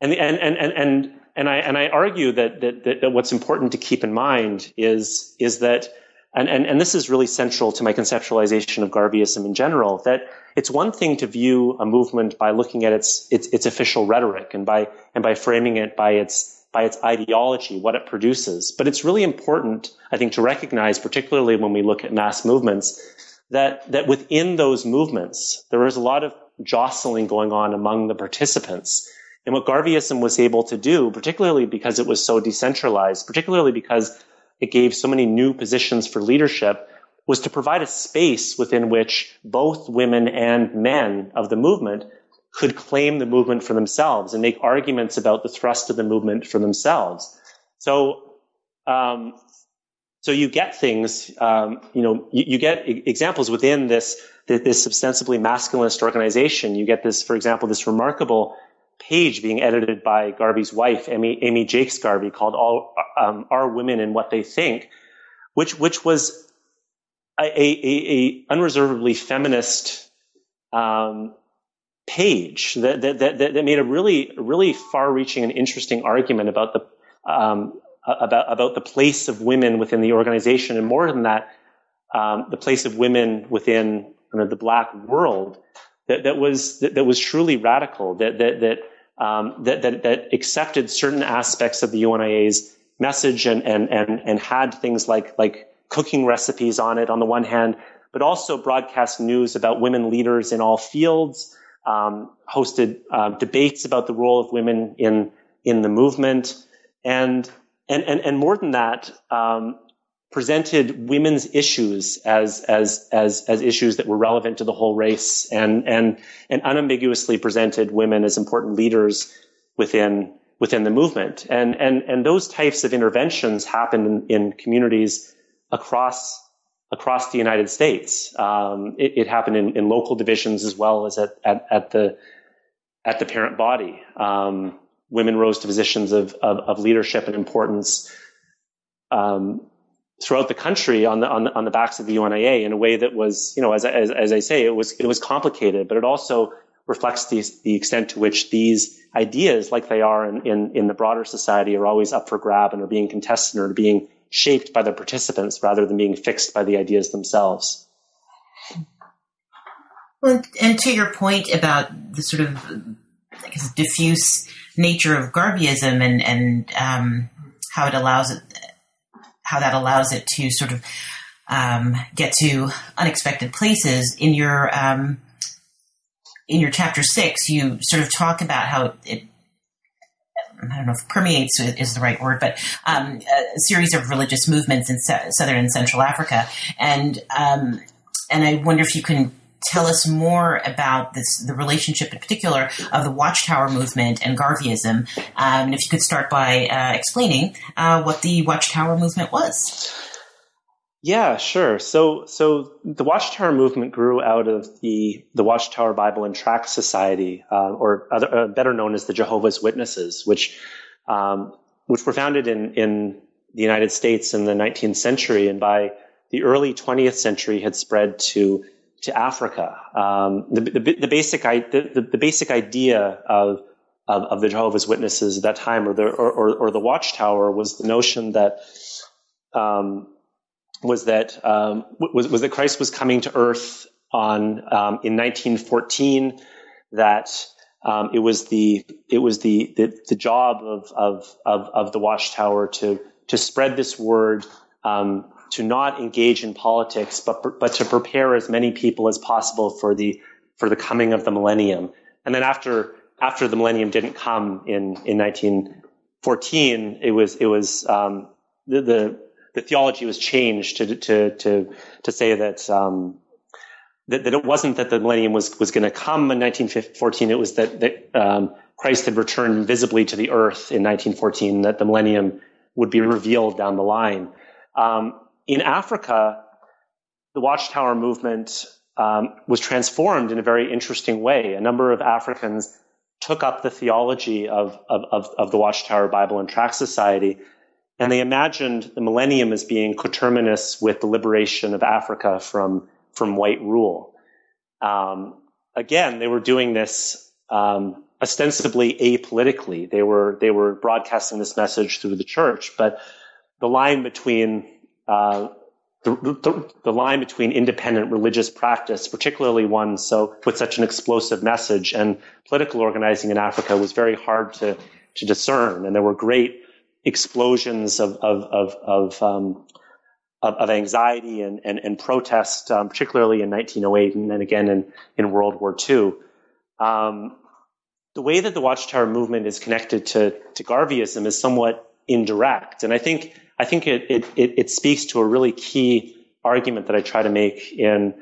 and, and, and, and, and, I, and I argue that, that, that, what's important to keep in mind is, is that, and, and, and this is really central to my conceptualization of Garveyism in general, that it's one thing to view a movement by looking at its, its, its official rhetoric and by, and by framing it by its, by its ideology, what it produces. But it's really important, I think, to recognize, particularly when we look at mass movements, that, that within those movements, there was a lot of jostling going on among the participants. And what Garveyism was able to do, particularly because it was so decentralized, particularly because it gave so many new positions for leadership, was to provide a space within which both women and men of the movement could claim the movement for themselves and make arguments about the thrust of the movement for themselves. So, um, so you get things, um, you know, you, you get examples within this, this ostensibly masculinist organization. You get this, for example, this remarkable page being edited by Garvey's wife, Amy, Amy Jacques Garvey, called "All um, Are Women and What They Think," which which was a, a, a unreservedly feminist um, page that, that that that made a really really far-reaching and interesting argument about the um, about about the place of women within the organization, and more than that, um, the place of women within you know, the black world that, that was that, that, was truly radical. That that that, um, that that that accepted certain aspects of the UNIA's message and, and, and, and had things like, like cooking recipes on it on the one hand, but also broadcast news about women leaders in all fields, um, hosted uh, debates about the role of women in, in the movement. And, and, and, and more than that, um, presented women's issues as, as, as, as issues that were relevant to the whole race and, and, and unambiguously presented women as important leaders within, within the movement. And, and, and those types of interventions happened in, in communities across, across the United States. Um, it, it, happened in, in, local divisions as well as at, at, at the, at the parent body. Um, women rose to positions of, of, of leadership and importance. Um, throughout the country on the, on the on the backs of the UNIA in a way that was, you know, as as, as I say, it was it was complicated, but it also reflects the the extent to which these ideas, like they are in, in, in the broader society, are always up for grab and are being contested or being shaped by the participants rather than being fixed by the ideas themselves. Well, and to your point about the sort of I guess, diffuse nature of Garveyism and and um, how it allows it how that allows it to sort of um, get to unexpected places. In your um, in your chapter six, you sort of talk about how it, I don't know if permeates is the right word, but um, a series of religious movements in southern and central Africa, and um, and I wonder if you can tell us more about this, the relationship in particular of the Watchtower movement and Garveyism. Um, and if you could start by uh, explaining uh, what the Watchtower movement was. Yeah, sure. So, so the Watchtower movement grew out of the the Watchtower Bible and Tract Society, uh, or other, uh, better known as the Jehovah's Witnesses, which um, which were founded in in the United States in the 19th century, and by the early 20th century had spread to to Africa. Um, the, the, the, basic the, the, basic idea of, of, of the Jehovah's Witnesses at that time, or the or, or, or the Watchtower, was the notion that um, was that um, was was that Christ was coming to Earth on um, in 1914. That um, it was the it was the the, the job of, of of of the Watchtower to to spread this word um, to not engage in politics, but but to prepare as many people as possible for the for the coming of the millennium. And then after after the millennium didn't come in in 1914, it was it was um, the, the, the theology was changed to to to to say that. Um, that, that it wasn't that the millennium was, was going to come in 1914. It was that, that um, Christ had returned visibly to the earth in 1914, that the millennium would be revealed down the line. Um, in Africa, the Watchtower movement um, was transformed in a very interesting way. A number of Africans took up the theology of, of, of, of the Watchtower Bible and Tract Society, and they imagined the millennium as being coterminous with the liberation of Africa from, from white rule. Um, again, they were doing this um, ostensibly apolitically. They were they were broadcasting this message through the church, but the line between uh, the, the, the, line between independent religious practice, particularly one so with such an explosive message, and political organizing in Africa was very hard to to discern, and there were great explosions of of of of, um, of, of anxiety and and, and protest, um, particularly in 1908 and then again in in World War II. Um, the way that the Watchtower movement is connected to to Garveyism is somewhat indirect, and I think I think it, it, it, speaks to a really key argument that I try to make in,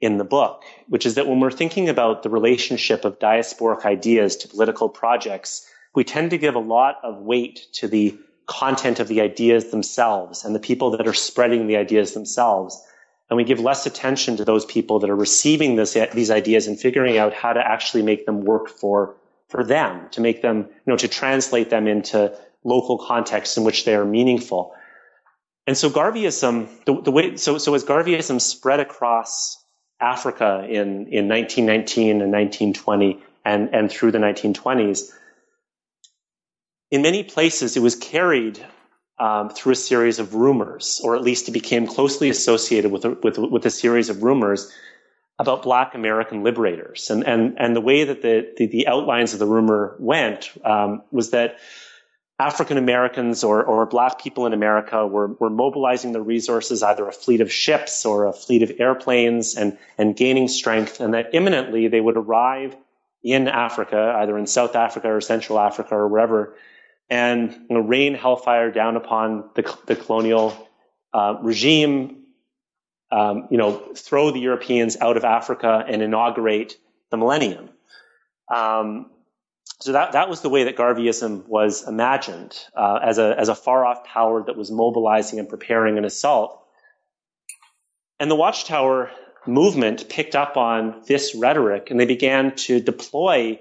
in the book, which is that when we're thinking about the relationship of diasporic ideas to political projects, we tend to give a lot of weight to the content of the ideas themselves and the people that are spreading the ideas themselves. And we give less attention to those people that are receiving this, these ideas and figuring out how to actually make them work for, for them, to make them, you know, to translate them into local contexts in which they are meaningful. And so Garveyism, the, the way, so, so as Garveyism spread across Africa in, in 1919 and 1920 and, and through the 1920s, in many places it was carried um, through a series of rumors, or at least it became closely associated with a, with, with a series of rumors about Black American liberators. And, and, and the way that the, the, the outlines of the rumor went um, was that African Americans or, or black people in America were, were mobilizing the resources, either a fleet of ships or a fleet of airplanes and, and gaining strength, and that imminently they would arrive in Africa, either in South Africa or Central Africa or wherever, and you know, rain hellfire down upon the, the colonial uh, regime, um, you know, throw the Europeans out of Africa and inaugurate the millennium. Um, so that, that was the way that Garveyism was imagined uh, as a as a far off power that was mobilizing and preparing an assault. And the Watchtower movement picked up on this rhetoric, and they began to deploy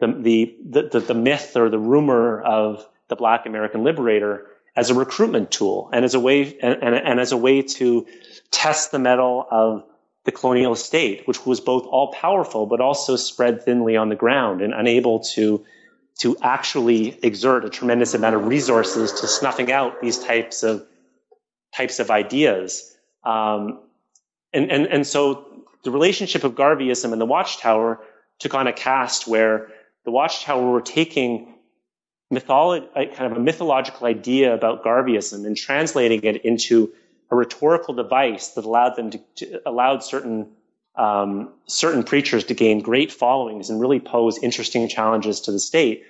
the the the, the, myth or the rumor of the Black American Liberator as a recruitment tool and as a way and, and, and as a way to test the mettle of the colonial state, which was both all powerful but also spread thinly on the ground and unable to to actually exert a tremendous amount of resources to snuffing out these types of types of ideas. Um, and, and and so the relationship of Garveyism and the Watchtower took on a cast where the Watchtower were taking kind of a mythological idea about Garveyism and translating it into a rhetorical device that allowed them to, to allowed certain um, certain preachers to gain great followings and really pose interesting challenges to the state.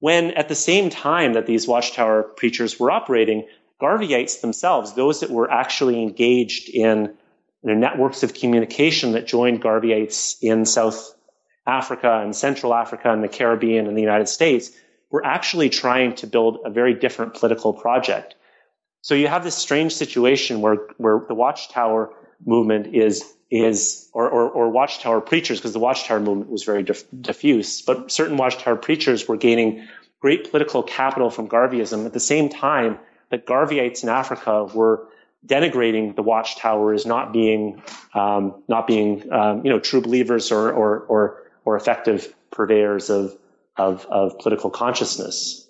When at the same time that these watchtower preachers were operating, Garveyites themselves, those that were actually engaged in you know, networks of communication that joined Garveyites in South Africa and Central Africa and the Caribbean and the United States, were actually trying to build a very different political project. So you have this strange situation where, where the Watchtower movement is, is, or, or, or Watchtower preachers, because the Watchtower movement was very diff- diffuse, but certain Watchtower preachers were gaining great political capital from Garveyism at the same time that Garveyites in Africa were denigrating the Watchtower as not being, um, not being, um, you know, true believers or, or, or, or effective purveyors of, of, of political consciousness.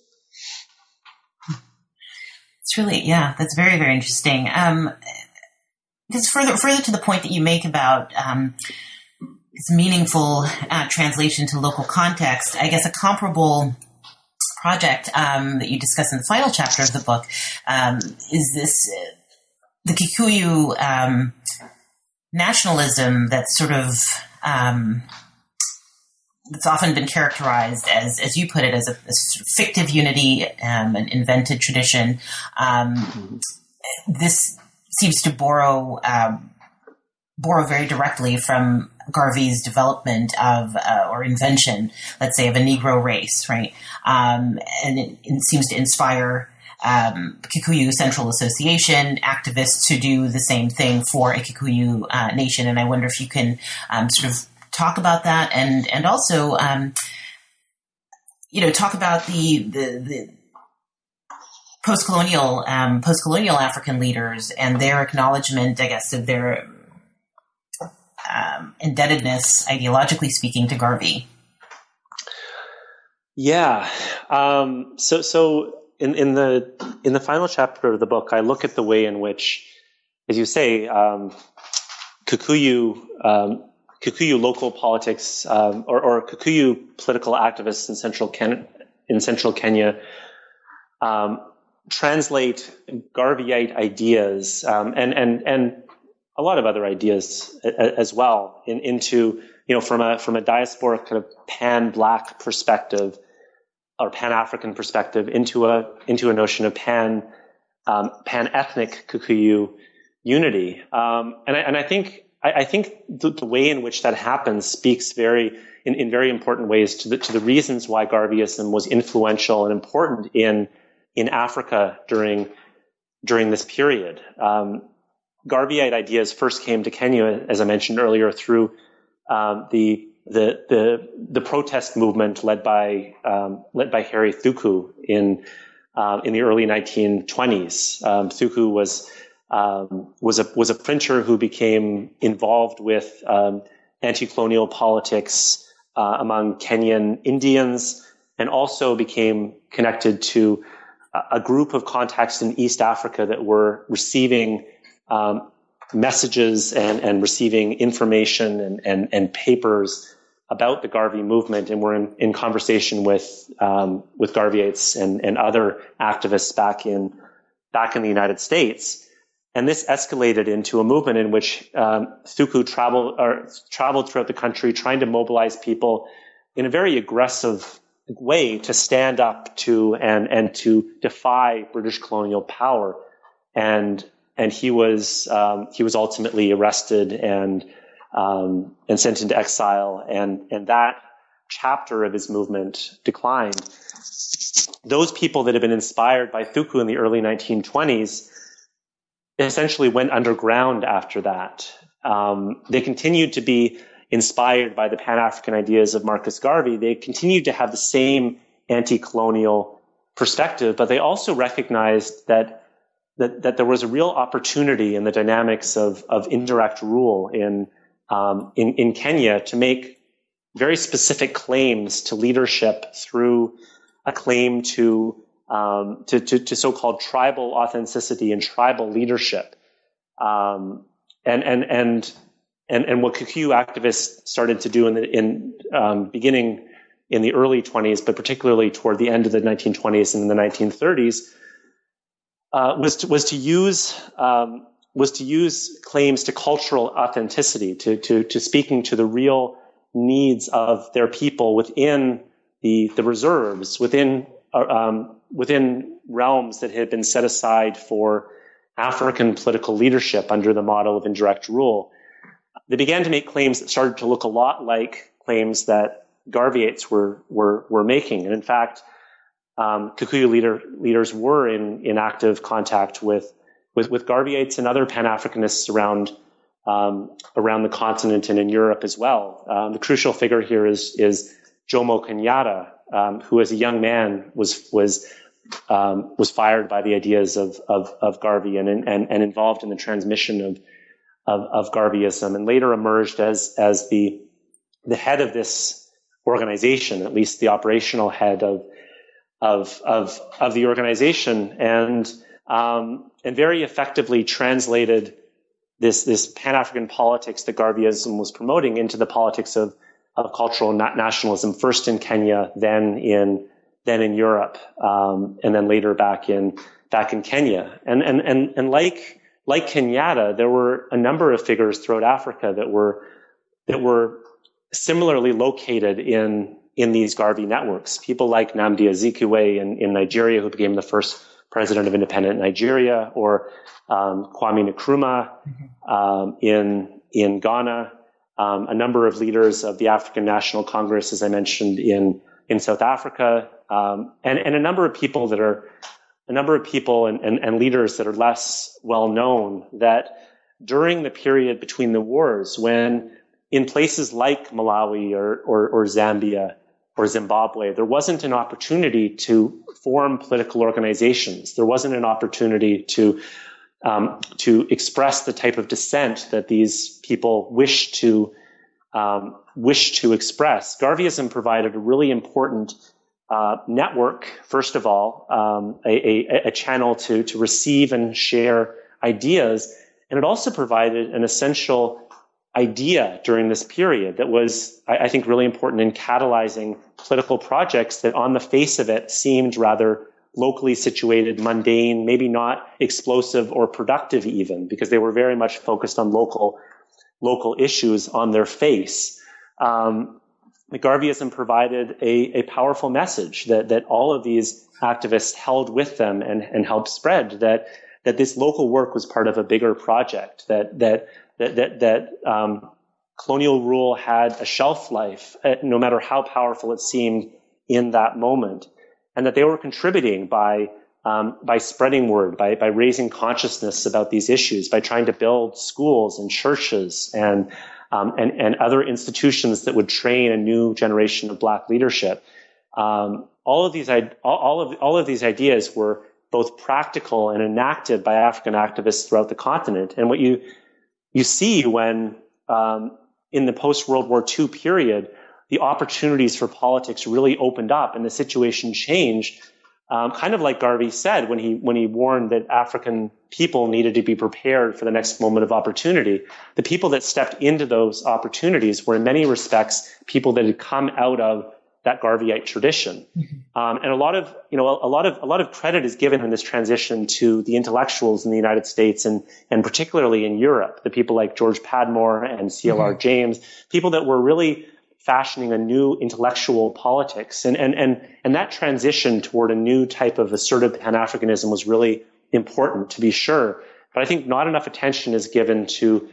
It's really, yeah, that's very, very interesting. Um, further, further to the point that you make about um, its meaningful uh, translation to local context, I guess a comparable project um, that you discuss in the final chapter of the book um, is this uh, the Kikuyu um, nationalism that's sort of it's often been characterized as, as you put it, as a, a sort of fictive unity, um, an invented tradition. Um. This seems to borrow um, borrow very directly from Garvey's development of uh, or invention, let's say, of a Negro race, right? Um, and it, it, seems to inspire um, Kikuyu Central Association activists to do the same thing for a Kikuyu uh, nation. And I wonder if you can um, sort of talk about that and and also um, you know talk about the the, the post-colonial um, post-colonial African leaders and their acknowledgement, I guess, of their um, indebtedness, ideologically speaking, to Garvey. Yeah. Um, so so in, in the in the final chapter of the book, I look at the way in which, as you say, um, Kikuyu um, Kikuyu local politics um, or, or, Kikuyu political activists in central Ken- in central Kenya um, translate Garveyite ideas um, and and and a lot of other ideas as well in, into you know from a from a diasporic kind of pan black perspective or pan African perspective into a into a notion of pan um, pan ethnic Kikuyu unity. Um, and I, and I think I, I think the, the, way in which that happens speaks very, in, in very important ways to the, to the reasons why Garveyism was influential and important in, in Africa during, during this period. Um, Garveyite ideas first came to Kenya, as I mentioned earlier, through um, the the the the protest movement led by um, led by Harry Thuku in uh, in the early 1920s. Um, Thuku was um, was a was a printer who became involved with um, anti-colonial politics uh, among Kenyan Indians, and also became connected to a group of contacts in East Africa that were receiving um, messages and, and receiving information and, and, and papers about the Garvey movement and were in, in conversation with um, with Garveyites and, and other activists back in back in the United States. And this escalated into a movement in which um, Thuku traveled or traveled throughout the country, trying to mobilize people in a very aggressive way to stand up to and and to defy British colonial power. And and he was um, he was ultimately arrested and um, and sent into exile. And and that chapter of his movement declined. Those people that had been inspired by Thuku in the early 1920s essentially went underground after that. Um, they continued to be inspired by the Pan African ideas of Marcus Garvey, they continued to have the same anti colonial perspective, but they also recognized that, that, that there was a real opportunity in the dynamics of, of indirect rule in, um, in, in Kenya to make very specific claims to leadership through a claim to, um, to, to, to so-called tribal authenticity and tribal leadership. Um, and, and, and and, and what Kikuyu activists started to do in the in um, beginning in the early 20s, but particularly toward the end of the 1920s and in the 1930s, uh, was to, was to use um, was to use claims to cultural authenticity, to to to speaking to the real needs of their people within the the reserves, within um, within realms that had been set aside for African political leadership under the model of indirect rule they began to make claims that started to look a lot like claims that Garveyites were, were, were making. And in fact, um, Kikuyu leader, leaders were in, in active contact with, with, with and other Pan Africanists around, um, around the continent and in Europe as well. Um, the crucial figure here is, is Jomo Kenyatta, um, who as a young man was, was, um, was fired by the ideas of, of, of Garvey and, and, and involved in the transmission of of, of Garveyism and later emerged as, as the, the head of this organization, at least the operational head of, of, of, of the organization and, um, and very effectively translated this, this Pan-African politics that Garveyism was promoting into the politics of, of cultural na- nationalism, first in Kenya, then in, then in Europe, um, and then later back in, back in Kenya. And, and, and, and like, like Kenyatta, there were a number of figures throughout Africa that were that were similarly located in in these Garvey networks. People like Nnamdi Azikiwe in, in Nigeria, who became the first president of independent Nigeria, or um, Kwame Nkrumah um, in in Ghana. Um, a number of leaders of the African National Congress, as I mentioned, in in South Africa, um, and and a number of people that are a number of people and, and, and leaders that are less well known that during the period between the wars, when in places like Malawi or, or, or Zambia or Zimbabwe, there wasn't an opportunity to form political organizations. There wasn't an opportunity to um, to express the type of dissent that these people wish to um, wish to express. Garveyism provided a really important uh, network, first of all, um, a, a, a, channel to, to receive and share ideas. And it also provided an essential idea during this period that was, I, I think, really important in catalyzing political projects that on the face of it seemed rather locally situated, mundane, maybe not explosive or productive even, because they were very much focused on local, local issues on their face. Um, Garveyism provided a, a powerful message that, that all of these activists held with them and, and helped spread that, that this local work was part of a bigger project, that, that, that, that, that um, colonial rule had a shelf life, uh, no matter how powerful it seemed in that moment, and that they were contributing by um, by spreading word, by by raising consciousness about these issues, by trying to build schools and churches and um, and, and other institutions that would train a new generation of black leadership. Um, all of these, all of, all of these ideas were both practical and enacted by African activists throughout the continent. And what you, you see when, um, in the post World War II period, the opportunities for politics really opened up and the situation changed. um, kind of like Garvey said when he when he warned that African people needed to be prepared for the next moment of opportunity. The people that stepped into those opportunities were in many respects people that had come out of that Garveyite tradition. Mm-hmm. Um, and a lot of, you know, a, a, lot of, a lot of credit is given in this transition to the intellectuals in the United States and, and particularly in Europe, the people like George Padmore and CLR mm-hmm. James, people that were really fashioning a new intellectual politics. And, and, and, and that transition toward a new type of assertive Pan-Africanism was really important to be sure. But I think not enough attention is given to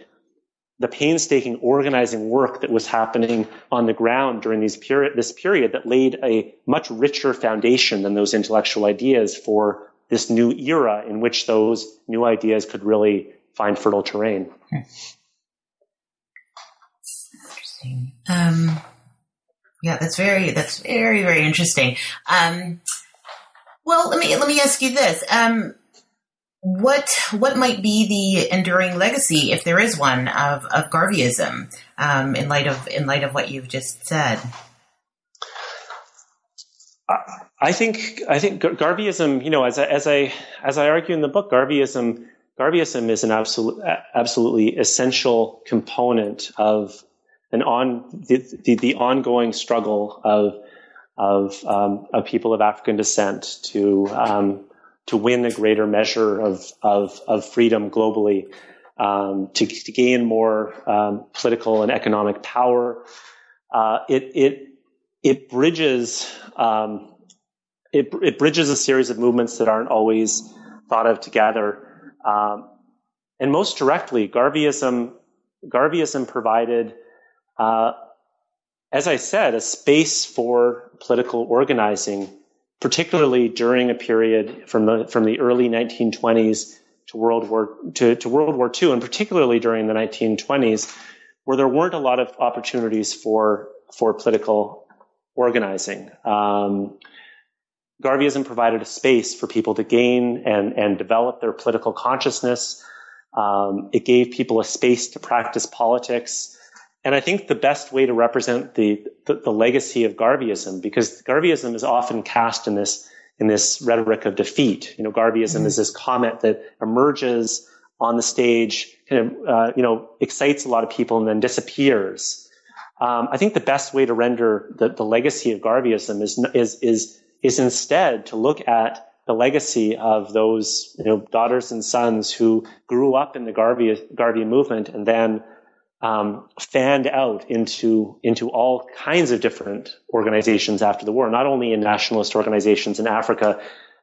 the painstaking organizing work that was happening on the ground during these period, this period that laid a much richer foundation than those intellectual ideas for this new era in which those new ideas could really find fertile terrain. Hmm. Interesting. Um, yeah, that's very that's very very interesting. Um, well, let me let me ask you this: um, what what might be the enduring legacy, if there is one, of of Garveyism um, in light of in light of what you've just said? I think I think Garveyism, you know, as I, as I as I argue in the book, Garveyism Garveyism is an absolute absolutely essential component of an on the, the, the ongoing struggle of of, um, of people of African descent to um, to win a greater measure of of, of freedom globally, um, to, to, gain more um, political and economic power. Uh, it it it bridges um, it it bridges a series of movements that aren't always thought of together, um, and most directly, Garveyism Garveyism provided uh, as I said, a space for political organizing, particularly during a period from the from the early 1920s to World War to, to World War II, and particularly during the 1920s, where there weren't a lot of opportunities for for political organizing. Um, Garveyism provided a space for people to gain and, and develop their political consciousness. Um, it gave people a space to practice politics. And I think the best way to represent the, the, the legacy of Garveyism, because Garveyism is often cast in this in this rhetoric of defeat. You know, Garveyism mm-hmm. is this comet that emerges on the stage, kind of, uh, you know, excites a lot of people and then disappears. Um, I think the best way to render the, the legacy of Garveyism is, is, is, is instead to look at the legacy of those, you know, daughters and sons who grew up in the Garvey, Garvey movement and then um, fanned out into into all kinds of different organizations after the war, not only in nationalist organizations in Africa,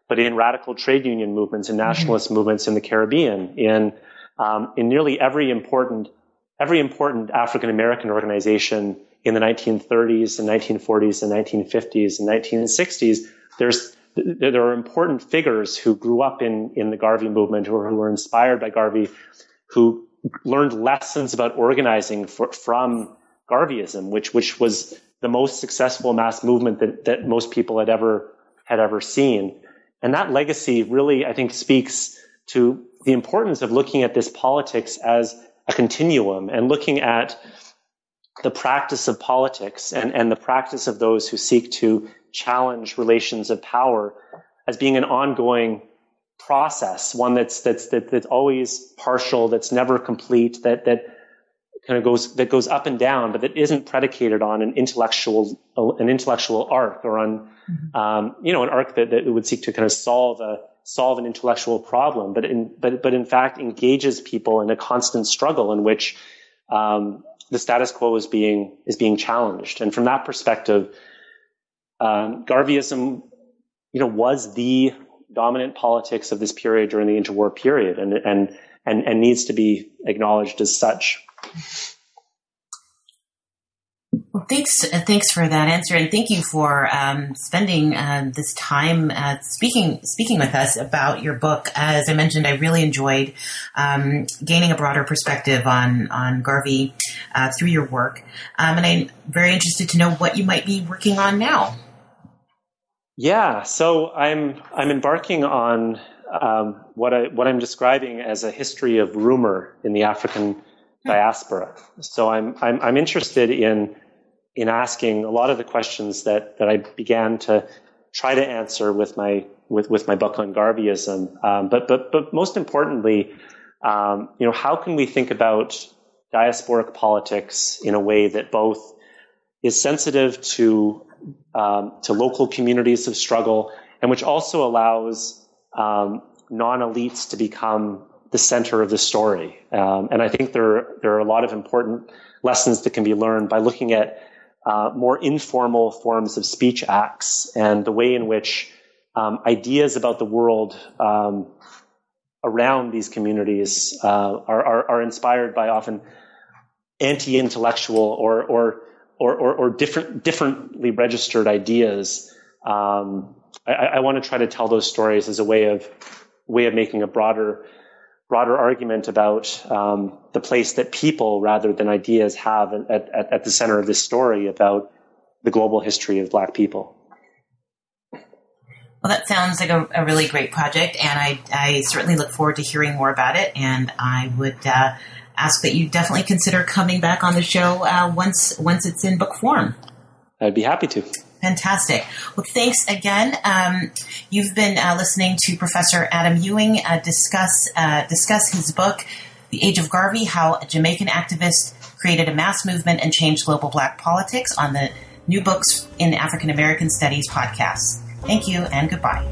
but in radical trade union movements and nationalist mm-hmm. movements in the Caribbean, in um, in nearly every important every important African American organization in the 1930s and 1940s and 1950s and 1960s. There's there are important figures who grew up in in the Garvey movement or who were inspired by Garvey, who learned lessons about organizing for, from Garveyism, which which was the most successful mass movement that, that most people had ever had ever seen. And that legacy really, I think, speaks to the importance of looking at this politics as a continuum and looking at the practice of politics and, and the practice of those who seek to challenge relations of power as being an ongoing process, one that's that's that, that's always partial, that's never complete, that that kind of goes that goes up and down, but that isn't predicated on an intellectual an intellectual arc or on mm-hmm. um, you know an arc that, that would seek to kind of solve a solve an intellectual problem, but in but but in fact engages people in a constant struggle in which um, the status quo is being is being challenged, and from that perspective, um, Garveyism, you know, was the dominant politics of this period during the interwar period and, and, and, and needs to be acknowledged as such. Well, thanks, uh, thanks for that answer, and thank you for um, spending uh, this time uh, speaking speaking with us about your book. As I mentioned, I really enjoyed um, gaining a broader perspective on on Garvey uh, through your work, um, and I'm very interested to know what you might be working on now. Yeah, so I'm I'm embarking on um, what I what I'm describing as a history of rumor in the African diaspora. So I'm I'm, I'm interested in in asking a lot of the questions that that I began to try to answer with my with, with my book on Garveyism. Um, but but but most importantly, um, you know, how can we think about diasporic politics in a way that both is sensitive to um, to local communities of struggle and which also allows um, non-elites to become the center of the story. Um, and I think there there are a lot of important lessons that can be learned by looking at uh, more informal forms of speech acts and the way in which um, ideas about the world um, around these communities uh, are, are, are, inspired by often anti-intellectual or, or, or, or, or different, differently registered ideas. Um, I, I want to try to tell those stories as a way of way of making a broader broader argument about um, the place that people rather than ideas have at, at, at the center of this story about the global history of black people. Well, that sounds like a, a, really great project, and I, I, certainly look forward to hearing more about it. And I would uh, ask that you definitely consider coming back on the show uh, once once it's in book form. I'd be happy to. Fantastic. Well, thanks again. Um, you've been uh, listening to Professor Adam Ewing uh, discuss uh, discuss his book, "The Age of Garvey: How a Jamaican Activist Created a Mass Movement and Changed Global Black Politics" on the New Books in African American Studies podcast. Thank you and goodbye.